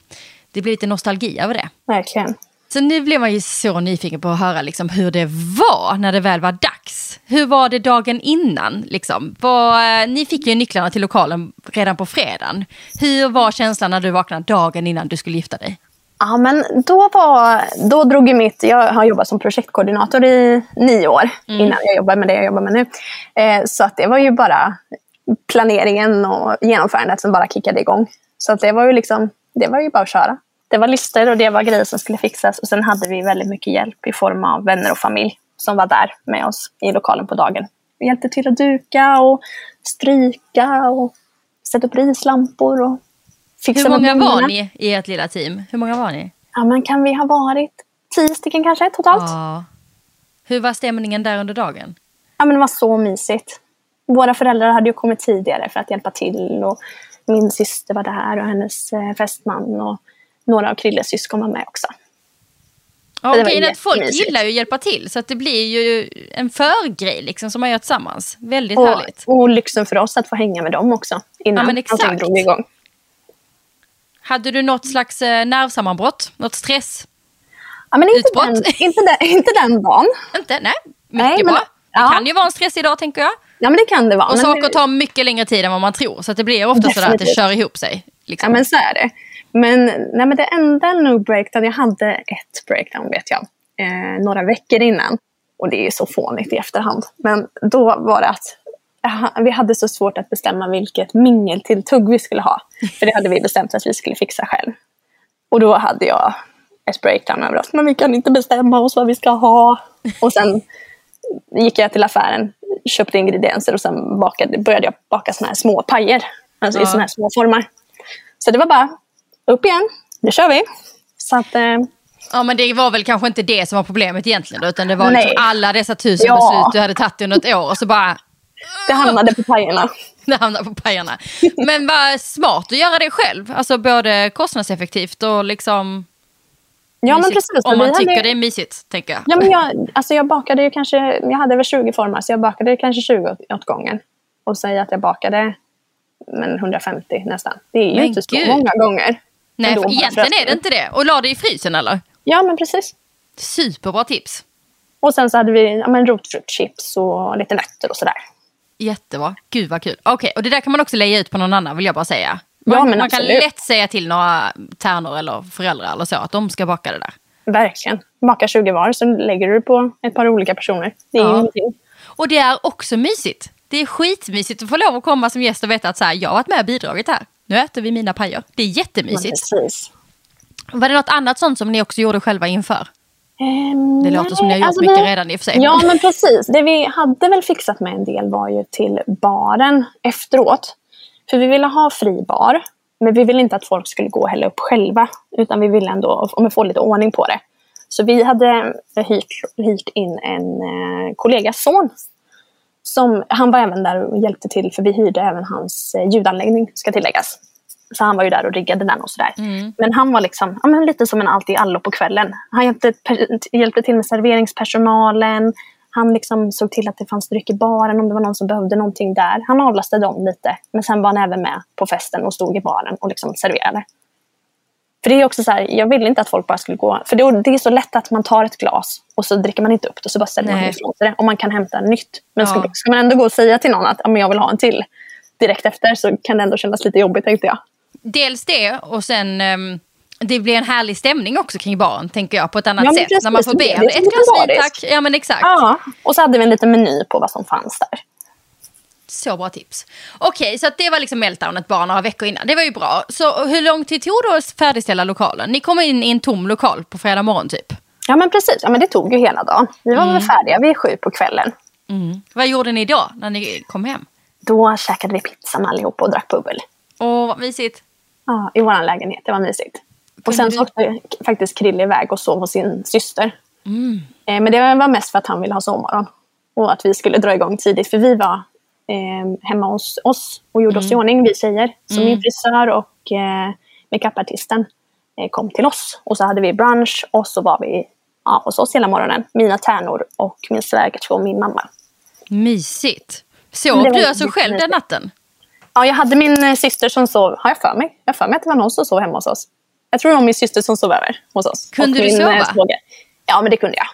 Det blir lite nostalgi över det. Verkligen. Så nu blev man ju så nyfiken på att höra liksom hur det var när det väl var dags. Hur var det dagen innan? Liksom? Var, ni fick ju nycklarna till lokalen redan på fredagen. Hur var känslan när du vaknade dagen innan du skulle gifta dig? Ja, men då, var, då drog ju mitt... Jag har jobbat som projektkoordinator i nio år innan jag jobbade med det jag jobbar med nu. Eh, så att det var ju bara planeringen och genomförandet som bara kickade igång. Så att det var ju liksom, det var ju bara att köra. Det var listor och det var grejer som skulle fixas. Och sen hade vi väldigt mycket hjälp i form av vänner och familj som var där med oss i lokalen på dagen. Vi hjälpte till att duka och stryka och sätta upp rislampor och fixa Hur många var ni i ert lilla team? Hur många var ni? Ja, men kan vi ha varit tio stycken kanske totalt? Ja. Ja. Hur var stämningen där under dagen? men det var så mysigt. Våra föräldrar hade ju kommit tidigare för att hjälpa till. Och min syster var där och hennes eh, fästman. Och några av Krilles syskon var med också. Ja, var grejen att folk gillar ju att hjälpa till så att det blir ju en förgrej liksom som man gör tillsammans. Väldigt Och, härligt. och lyxen för oss att få hänga med dem också. Innan Ja, men exakt. allting drog igång. Hade du något slags eh, nervsammanbrott? Något stress? Ja, men inte, Utbrott. den, inte, den, inte den dagen. [laughs] Inte? Nej, mycket Nej, men- bra. Det ja. kan ju vara en stressig dag tänker jag. Ja, men det kan det vara. Och men saker det- tar mycket längre tid än vad man tror. Så det blir ofta sådär att det Definitivt. kör ihop sig. Liksom. Ja, men så är det. Men, nej, men det enda nog breakdown, jag hade ett breakdown vet jag, eh, några veckor innan. Och det är ju så fånigt i efterhand. Men då var det att vi hade så svårt att bestämma vilket mingeltilltugg vi skulle ha. För det hade vi bestämt att vi skulle fixa själv. Och då hade jag ett breakdown över att men vi kan inte bestämma oss vad vi ska ha. Och sen gick jag till affären, köpte ingredienser och sen bakade, började jag baka såna här små pajer. Alltså Ja. i såna här små formar. Så det var bara upp igen, nu kör vi. Så att, eh, Ja men det var väl kanske inte det som var problemet egentligen. Utan det var liksom alla dessa tusen Ja. beslut du hade tagit under ett år. Och så bara det hamnade på pajerna. [laughs] det hamnade på pajarna. Men vad smart att göra det själv. Alltså både kostnadseffektivt och liksom Ja men precis. Om man vi tycker hade, det är mysigt tänker jag. Ja, men jag, alltså jag bakade ju kanske, jag hade väl 20 formar så jag bakade kanske 20 åt, gången. Och säg att jag bakade men 150 nästan. Det är ju Men inte så många gånger. Nej för egentligen är det inte det. Och la det i frysen eller? Ja men precis. Superbra tips. Och sen så hade vi ja, men rotfruktchips och lite nötter och sådär. Jättebra. Gud vad kul. Okej, och det där kan man också lägga ut på någon annan vill jag bara säga. Man, Ja, men man kan lätt säga till några tärnor eller föräldrar eller så att de ska baka det där. Verkligen. Baka 20 var så lägger du det på ett par olika personer. Det är Ja. Och det är också mysigt. Det är skitmysigt att få lov att komma som gäst och veta att så här, jag har varit med och bidragit här. Nu äter vi mina pajer. Det är jättemysigt. precis. Var det något annat sånt som ni också gjorde själva inför? Ehm, Det låter som ni har gjort alltså mycket vi- redan i och för sig. Ja, men precis. Det vi hade väl fixat med en del var ju till baren efteråt. För vi ville ha fri bar, men vi ville inte att folk skulle gå och hälla upp själva. Utan vi ville ändå om vi få lite ordning på det. Så vi hade hyrt, hyrt in en eh, kollegas son. Som, han var även där och hjälpte till, för vi hyrde även hans eh, ljudanläggning, ska tilläggas. Så han var ju där och riggade den och sådär. Mm. Men han var liksom, ja, men lite som en allt i allo på kvällen. Han hjälpte, hjälpte till med serveringspersonalen. Han liksom såg till att det fanns dryck i baren om det var någon som behövde någonting där. Han avlastade dem lite. Men sen var han även med på festen och stod i baren och liksom serverade. För det är också så här, jag ville inte att folk bara skulle gå... För det är, så lätt att man tar ett glas och så dricker man inte upp det och så bara ställer man Nej. ifrån sig det. Och man kan hämta nytt. Men Ja. ska, ska man ändå gå och säga till någon att jag vill ha en till direkt efter så kan det ändå kännas lite jobbigt tänkte jag. Dels det och sen ehm, det blir en härlig stämning också kring baren tänker jag på ett annat Ja, sätt. precis, när man får be om ett glas vin tack. Ja men exakt. Ja, och så hade vi en liten meny på vad som fanns där. Så bra tips. Okej, så att det var liksom meltdownet bara några veckor innan. Det var ju bra. Så hur lång tid tog det att färdigställa lokalen? Ni kom in i en tom lokal på fredag morgon typ. Ja men precis, ja, men det tog ju hela dagen. Vi var Mm. väl färdiga vid sju på kvällen. Vad gjorde ni då när ni kom hem? Då käkade vi pizza med allihopa och drack bubbel. Åh, vad mysigt. Ja, I vår lägenhet, det var mysigt. Och sen så åkte faktiskt Krille iväg och sov hos sin syster. Mm. Eh, men det var mest för att han ville ha sovmorgon. Och att vi skulle dra igång tidigt. För vi var eh, hemma hos oss och gjorde Mm. oss i ordning, vi tjejer. Så min frisör och eh, makeupartisten eh, kom till oss. Och så hade vi brunch och så var vi ja, hos oss hela morgonen. Mina tärnor och min svägerska och min mamma. Mysigt. Sov du alltså själv den natten? Ja, jag hade min eh, syster som sov, har jag för mig? Jag för mig att det var någon som sov hemma hos oss. Jag tror det var min syster som sov över hos oss. Kunde du min, sova? eh, svåger. Ja, men det kunde jag.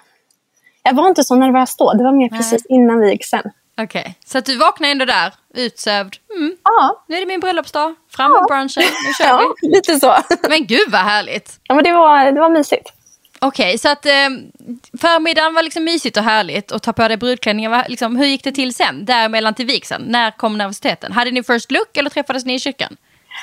Jag var inte så nervös då. Det var mer Nej. precis innan vigseln. Okej, så att du vaknade ändå där, utsövd. Mm, Ja, nu är det min bröllopsdag. Fram med brunchen, nu kör ja vi. [laughs] lite så. Men gud vad härligt. Ja, men det var, det var mysigt. Okej, så att eh, förmiddagen var liksom mysigt och härligt och ta på dig brudklänningen. var Liksom, hur gick det till sen, däremellan till vigseln? När kom nervositeten? Hade ni first look eller träffades ni i kyrkan?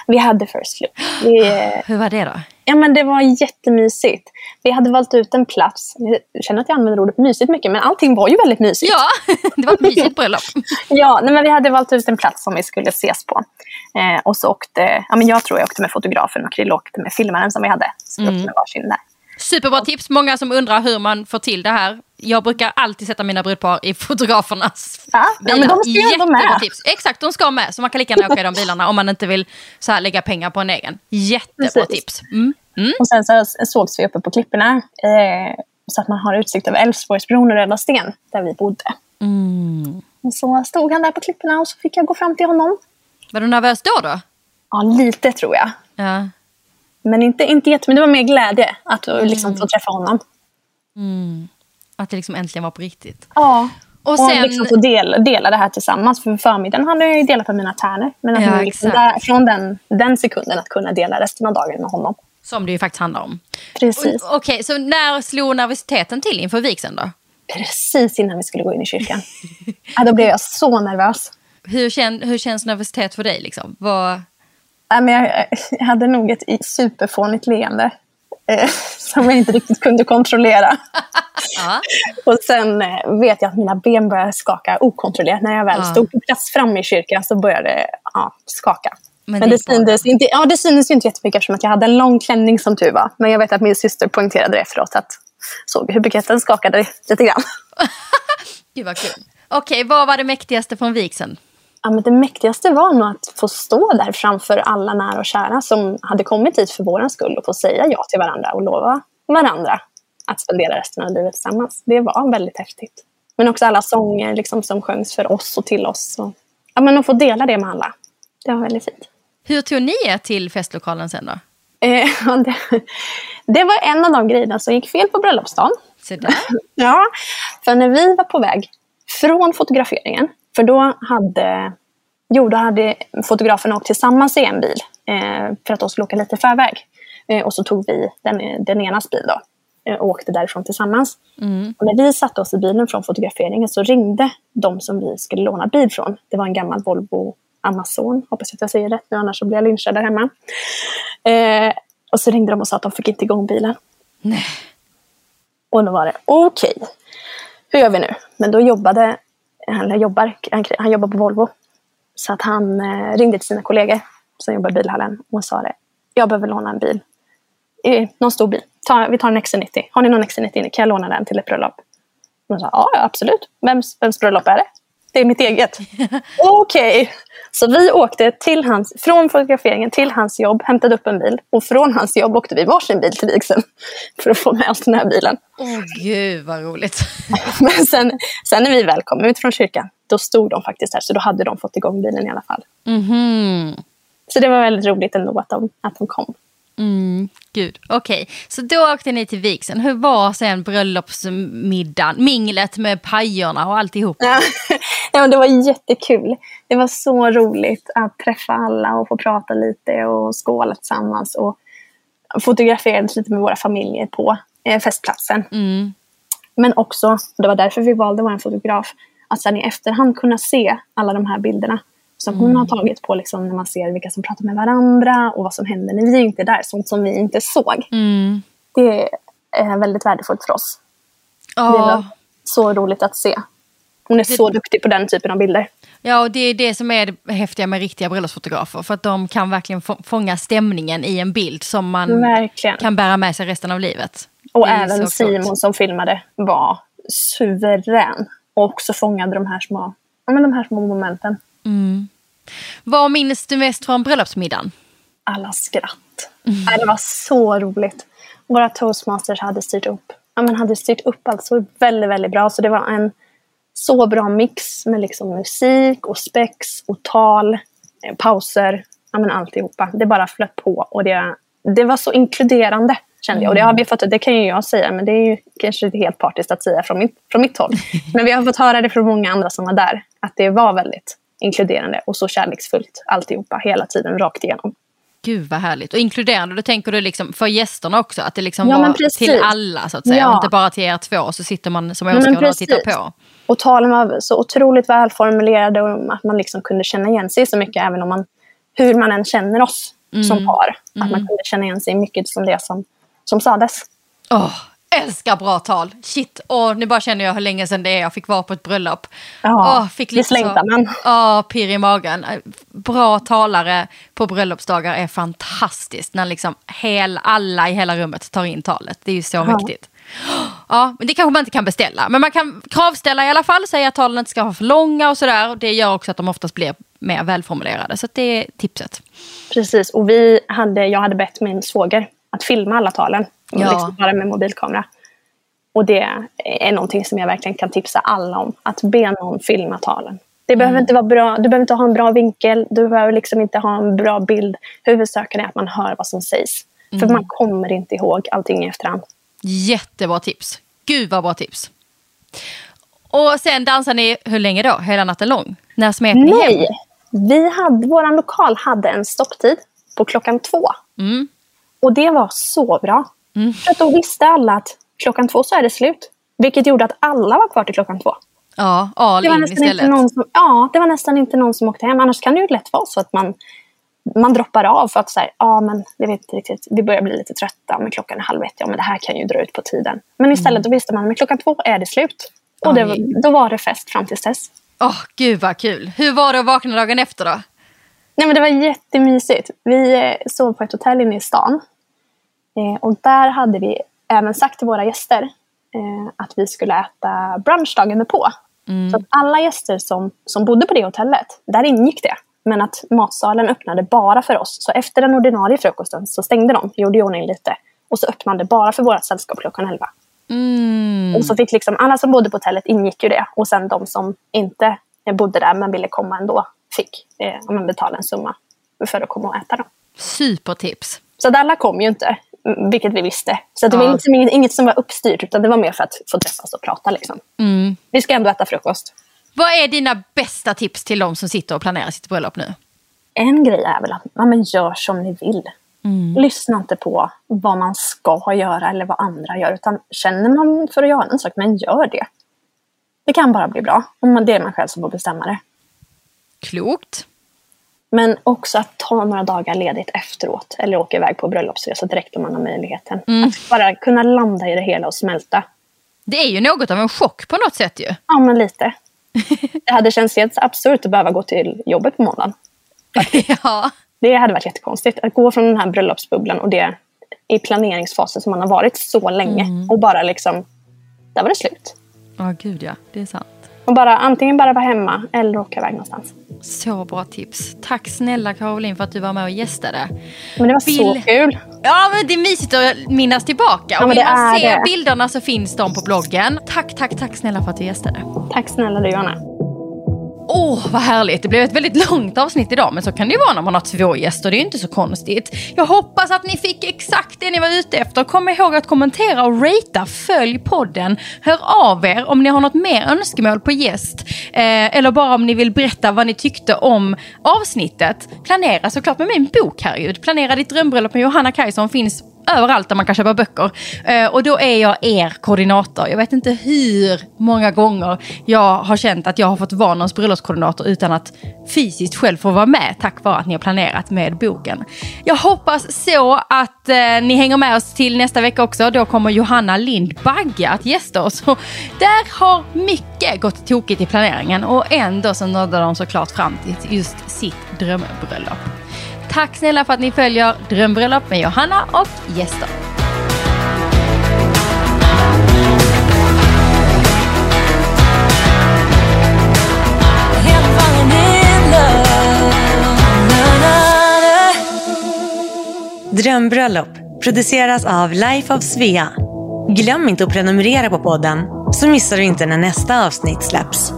Vi hade first look. Vi, eh, Hur var det då? ja, men det var jättemysigt. Vi hade valt ut en plats. Jag känner att jag använder ordet mysigt mycket, men allting var ju väldigt mysigt. Ja, [laughs] det var ett mysigt bröllop. [laughs] Ja, nej, men vi hade valt ut en plats som vi skulle ses på. Eh, och så åkte, ja, men jag tror jag åkte med fotografen och Krille åkte med filmaren som vi hade. Så vi åkte med varsin där. Superbra tips. Många som undrar hur man får till det här. Jag brukar alltid sätta mina brudpar i [laughs] fotografernas Ja, ja, men de ska Jättebra med. tips. Exakt, de ska med. Så man kan lika gärna åka i de bilarna om man inte vill så här, lägga pengar på en egen. Jättebra Precis. tips. Mm. Mm. Och sen så sågs vi uppe på klipporna. Eh, så att man har utsikt över Älvsborgsbron och Röda Sten, där vi bodde. Mm. Och så stod han där på klipporna och så fick jag gå fram till honom. Var du nervös då? då? Ja, lite tror jag. Ja. Men inte, inte jättemycket. Det var mer glädje att liksom få träffa honom. Att det liksom äntligen var på riktigt. Ja. Och Och, sen- liksom få del, dela det här tillsammans. För förmiddagen hade jag ju delat på mina tärnor. Men att Ja, liksom där, från den, den sekunden att kunna dela resten av dagen med honom. Som det ju faktiskt handlar om. Precis. Okej, så när slog nervositeten till inför vigseln då? Precis innan vi skulle gå in i kyrkan. [laughs] ja, då blev jag så nervös. Hur, kän, hur känns nervositet för dig? Liksom? Vad... Nej, men jag, jag hade nog ett superfånigt leende. Eh, [laughs] som jag inte riktigt kunde kontrollera. Ja. Och sen eh, vet jag att mina ben började skaka okontrollerat. När jag väl Ja. stod på plats framme i kyrkan så började det ja, skaka. Men Men, det det, syntes inte, ja, det syntes ju inte jättemycket eftersom att jag hade en lång klänning som tur var. Men jag vet att min syster poängterade det efteråt. Att såg hur buketten skakade lite grann. [laughs] Gud vad kul. Okej, vad var det mäktigaste från vigseln? Ja, men det mäktigaste var nog att få stå där framför alla nära och kära som hade kommit hit för vår skull och få säga ja till varandra och lova varandra att spendera resten av livet tillsammans. Det var väldigt häftigt. Men också alla sånger liksom, som sjöngs för oss och till oss. Och, ja, men att få dela det med alla. Det var väldigt fint. Hur tog ni er till festlokalen sen då? Eh, [laughs] det, det var en av de grejerna som gick fel på bröllopsdagen. Så där. [laughs] Ja, för när vi var på väg från fotograferingen, för då hade, jo, då hade fotograferna åkt tillsammans i en bil eh, för att de skulle åka lite i förväg. Eh, och så tog vi den, den enas bil då eh, och åkte därifrån tillsammans. Och när vi satte oss i bilen från fotograferingen så ringde de som vi skulle låna bil från. Det var en gammal Volvo Amazon, hoppas att jag säger rätt nu annars så blir jag lynchad där hemma. Eh, och så ringde de och sa att de fick inte igång bilen. Nej. Och då var det okej, hur gör vi nu? Men då jobbade, han jobbar, han, han jobbar på Volvo. Så att han eh, ringde till sina kollegor som jobbar i bilhallen och sa det. Jag behöver låna en bil. Eh, någon stor bil. Ta, vi tar en XC90. Har ni någon XC90? Kan jag låna den till ett bröllop? Och de sa, ja ja, absolut. Vems, vems bröllop är det? Det är mitt eget. [laughs] Okej. Så vi åkte till hans, från fotograferingen till hans jobb, hämtade upp en bil. Och från hans jobb åkte vi varsin bil till vigseln. [laughs] För att få med oss den här bilen. Åh gud vad roligt. [laughs] Men sen, sen när vi väl kom ut från kyrkan, då stod de faktiskt där. Så då hade de fått igång bilen i alla fall. Mhm. Så det var väldigt roligt ändå att de, att de kom. Mm, gud, okej. Så då åkte ni till vigseln. Hur var sen bröllopsmiddagen? Minglet med pajerna och alltihop? Ja, ja, men det var jättekul. Det var så roligt att träffa alla och få prata lite och skåla tillsammans. Och fotograferades lite med våra familjer på eh, festplatsen. Mm. Men också, det var därför vi valde vår fotograf, att sen i efterhand kunna se alla de här bilderna som hon har tagit på liksom, när man ser vilka som pratar med varandra och vad som händer när vi inte är där, sånt som vi inte såg. Mm. Det är väldigt värdefullt för oss. Det var så roligt att se. Hon är så duktig på den typen av bilder. ja, och det är det som är det häftiga med riktiga bröllopsfotografer. För att de kan verkligen få- fånga stämningen i en bild som man Verkligen. kan bära med sig resten av livet. Och Det även. Simon som filmade var suverän. Och också fångade de här små, ja, men de här små momenten. Vad minns du mest från bröllopsmiddagen? Alla skratt. Nej, Det var så roligt. Våra toastmasters hade styrt upp, ja, men hade styrt upp allt så väldigt, väldigt bra. Så det var en så bra mix med liksom musik och spex och tal, eh, pauser, ja, men alltihopa. Det bara flöt på och det, det var så inkluderande kände jag. Och det har vi fått, det kan ju jag säga, men det är ju kanske inte helt partiskt att säga från mitt, från mitt håll. [laughs] Men vi har fått höra det från många andra som var där, att det var väldigt inkluderande och så kärleksfullt alltihopa, hela tiden, rakt igenom. Gud vad härligt. Och inkluderande, då tänker du liksom för gästerna också. Att det liksom Ja, var till alla så att säga. Ja. Inte bara till er två så sitter man som åskådare och tittar på. Och talen var så otroligt välformulerade och att man liksom kunde känna igen sig så mycket även om man, hur man än känner oss som par. Att man kunde känna igen sig mycket som det som, som sades. Åh, älskar bra tal. Shit, åh, nu bara känner jag hur länge sedan det är jag fick vara på ett bröllop. Ja, Åh, fick lite längtar man. Ja, pirr i magen. Bra talare på bröllopsdagar är fantastiskt. När liksom hel, alla i hela rummet tar in talet. Det är ju så mäktigt. Ja, men det kanske man inte kan beställa. Men man kan kravställa i alla fall. Säga att talen inte ska vara för långa och sådär. Och Det gör också att de oftast blir mer välformulerade. Så det är tipset. Precis, och vi hade, jag hade bett min svåger att filma alla talen. Ja. Liksom bara med mobilkamera. Och det är någonting som jag verkligen kan tipsa alla om. Att be någon filma talen. Det behöver inte vara bra, du behöver inte ha en bra vinkel, du behöver liksom inte ha en bra bild. Huvudsaken är att man hör vad som sägs. För man kommer inte ihåg allting i efterhand. Jättebra tips. Gud vad bra tips. Och sen dansar ni hur länge då? Hela natten lång? När smet ni Nej! hem? Vi hade, vår lokal hade en stopptid på klockan två. Mm. Och det var så bra. För att då visste alla att klockan två så är det slut. Vilket gjorde att alla var kvar till klockan två. Ja, all Det var, in nästan inte istället. någon som, ja, det var nästan inte någon som åkte hem. Annars kan det ju lätt vara så att man, man droppar av för att säga, ja men jag vet inte riktigt, vi börjar bli lite trötta, men klockan är halv ett, ja men det här kan ju dra ut på tiden. Men istället då visste man, men klockan två är det slut. Och det, då var det fest fram tills dess. Åh, gud vad kul. Hur var det att vakna dagen efter då? Nej, men det var jättemysigt. Vi eh, sov på ett hotell inne i stan. Eh, och där hade vi även sagt till våra gäster eh, att vi skulle äta brunch dagen därpå. Så att alla gäster som, som bodde på det hotellet, där ingick det. Men att matsalen öppnade bara för oss. Så efter den ordinarie frukosten så stängde de, gjorde i ordning lite. Och så öppnade bara för vårt sällskap klockan 11. Mm. Och så fick liksom, alla som bodde på hotellet ingick ju det. Och sen de som inte bodde där men ville komma ändå fick eh, betala en summa för att komma och äta. Då. Supertips. Så att alla kom ju inte, mm, vilket vi visste. Så att det Ja. var liksom inget, inget som var uppstyrt utan det var mer för att få träffas och prata. Liksom. Mm. Vi ska ändå äta frukost. Vad är dina bästa tips till de som sitter och planerar sitt bröllop nu? En grej är väl att ja, men gör som ni vill. Lyssna inte på vad man ska göra eller vad andra gör. Utan känner man för att göra en sak, men gör det. Det kan bara bli bra. Om det är man själv som får bestämma det. Klokt. Men också att ta några dagar ledigt efteråt. Eller åka iväg på bröllopsresa direkt om man har möjligheten. Att bara kunna landa i det hela och smälta. Det är ju något av en chock på något sätt ju. Ja, men lite. Det hade känts helt absurt att behöva gå till jobbet på måndagen. [laughs] ja. Det hade varit jättekonstigt. Att gå från den här bröllopsbubblan och det i planeringsfasen som man har varit så länge. Och bara liksom, där var det slut. Ja, gud ja. Det är sant. Och bara antingen bara vara hemma eller åka iväg någonstans. Så bra tips. Tack snälla Caroline för att du var med och gästade. Men det var så Vill- kul. Ja, men det är mysigt att minnas tillbaka. men och vill man se bilderna så finns de på bloggen. Tack, tack, tack snälla för att du gästade. Tack snälla du Johanna. Åh, vad härligt. Det blev ett väldigt långt avsnitt idag, men så kan det ju vara när man har två gäster. Det är ju inte så konstigt. Jag hoppas att ni fick exakt det ni var ute efter. Kom ihåg att kommentera och ratea. Följ podden. Hör av er om ni har något mer önskemål på gäst. Eh, eller bara om ni vill berätta vad ni tyckte om avsnittet. Planera såklart med min bok Herregud. Planera ditt drömbröllop med Johanna Kajson finns överallt där man kan köpa böcker. Eh, och då är jag er koordinator. Jag vet inte hur många gånger jag har känt att jag har fått vara någons bröllopskoordinator utan att fysiskt själv få vara med tack vare att ni har planerat med boken. Jag hoppas så att eh, ni hänger med oss till nästa vecka också. Då kommer Johanna Lind Bagge att gästa oss. Och där har mycket gått tokigt i planeringen och ändå så nådde de såklart fram till just sitt drömbröllop. Tack snälla för att ni följer Drömbröllop med Johanna och gäster. Drömbröllop produceras av Life of Svea. Glöm inte att prenumerera på podden så missar du inte när nästa avsnitt släpps.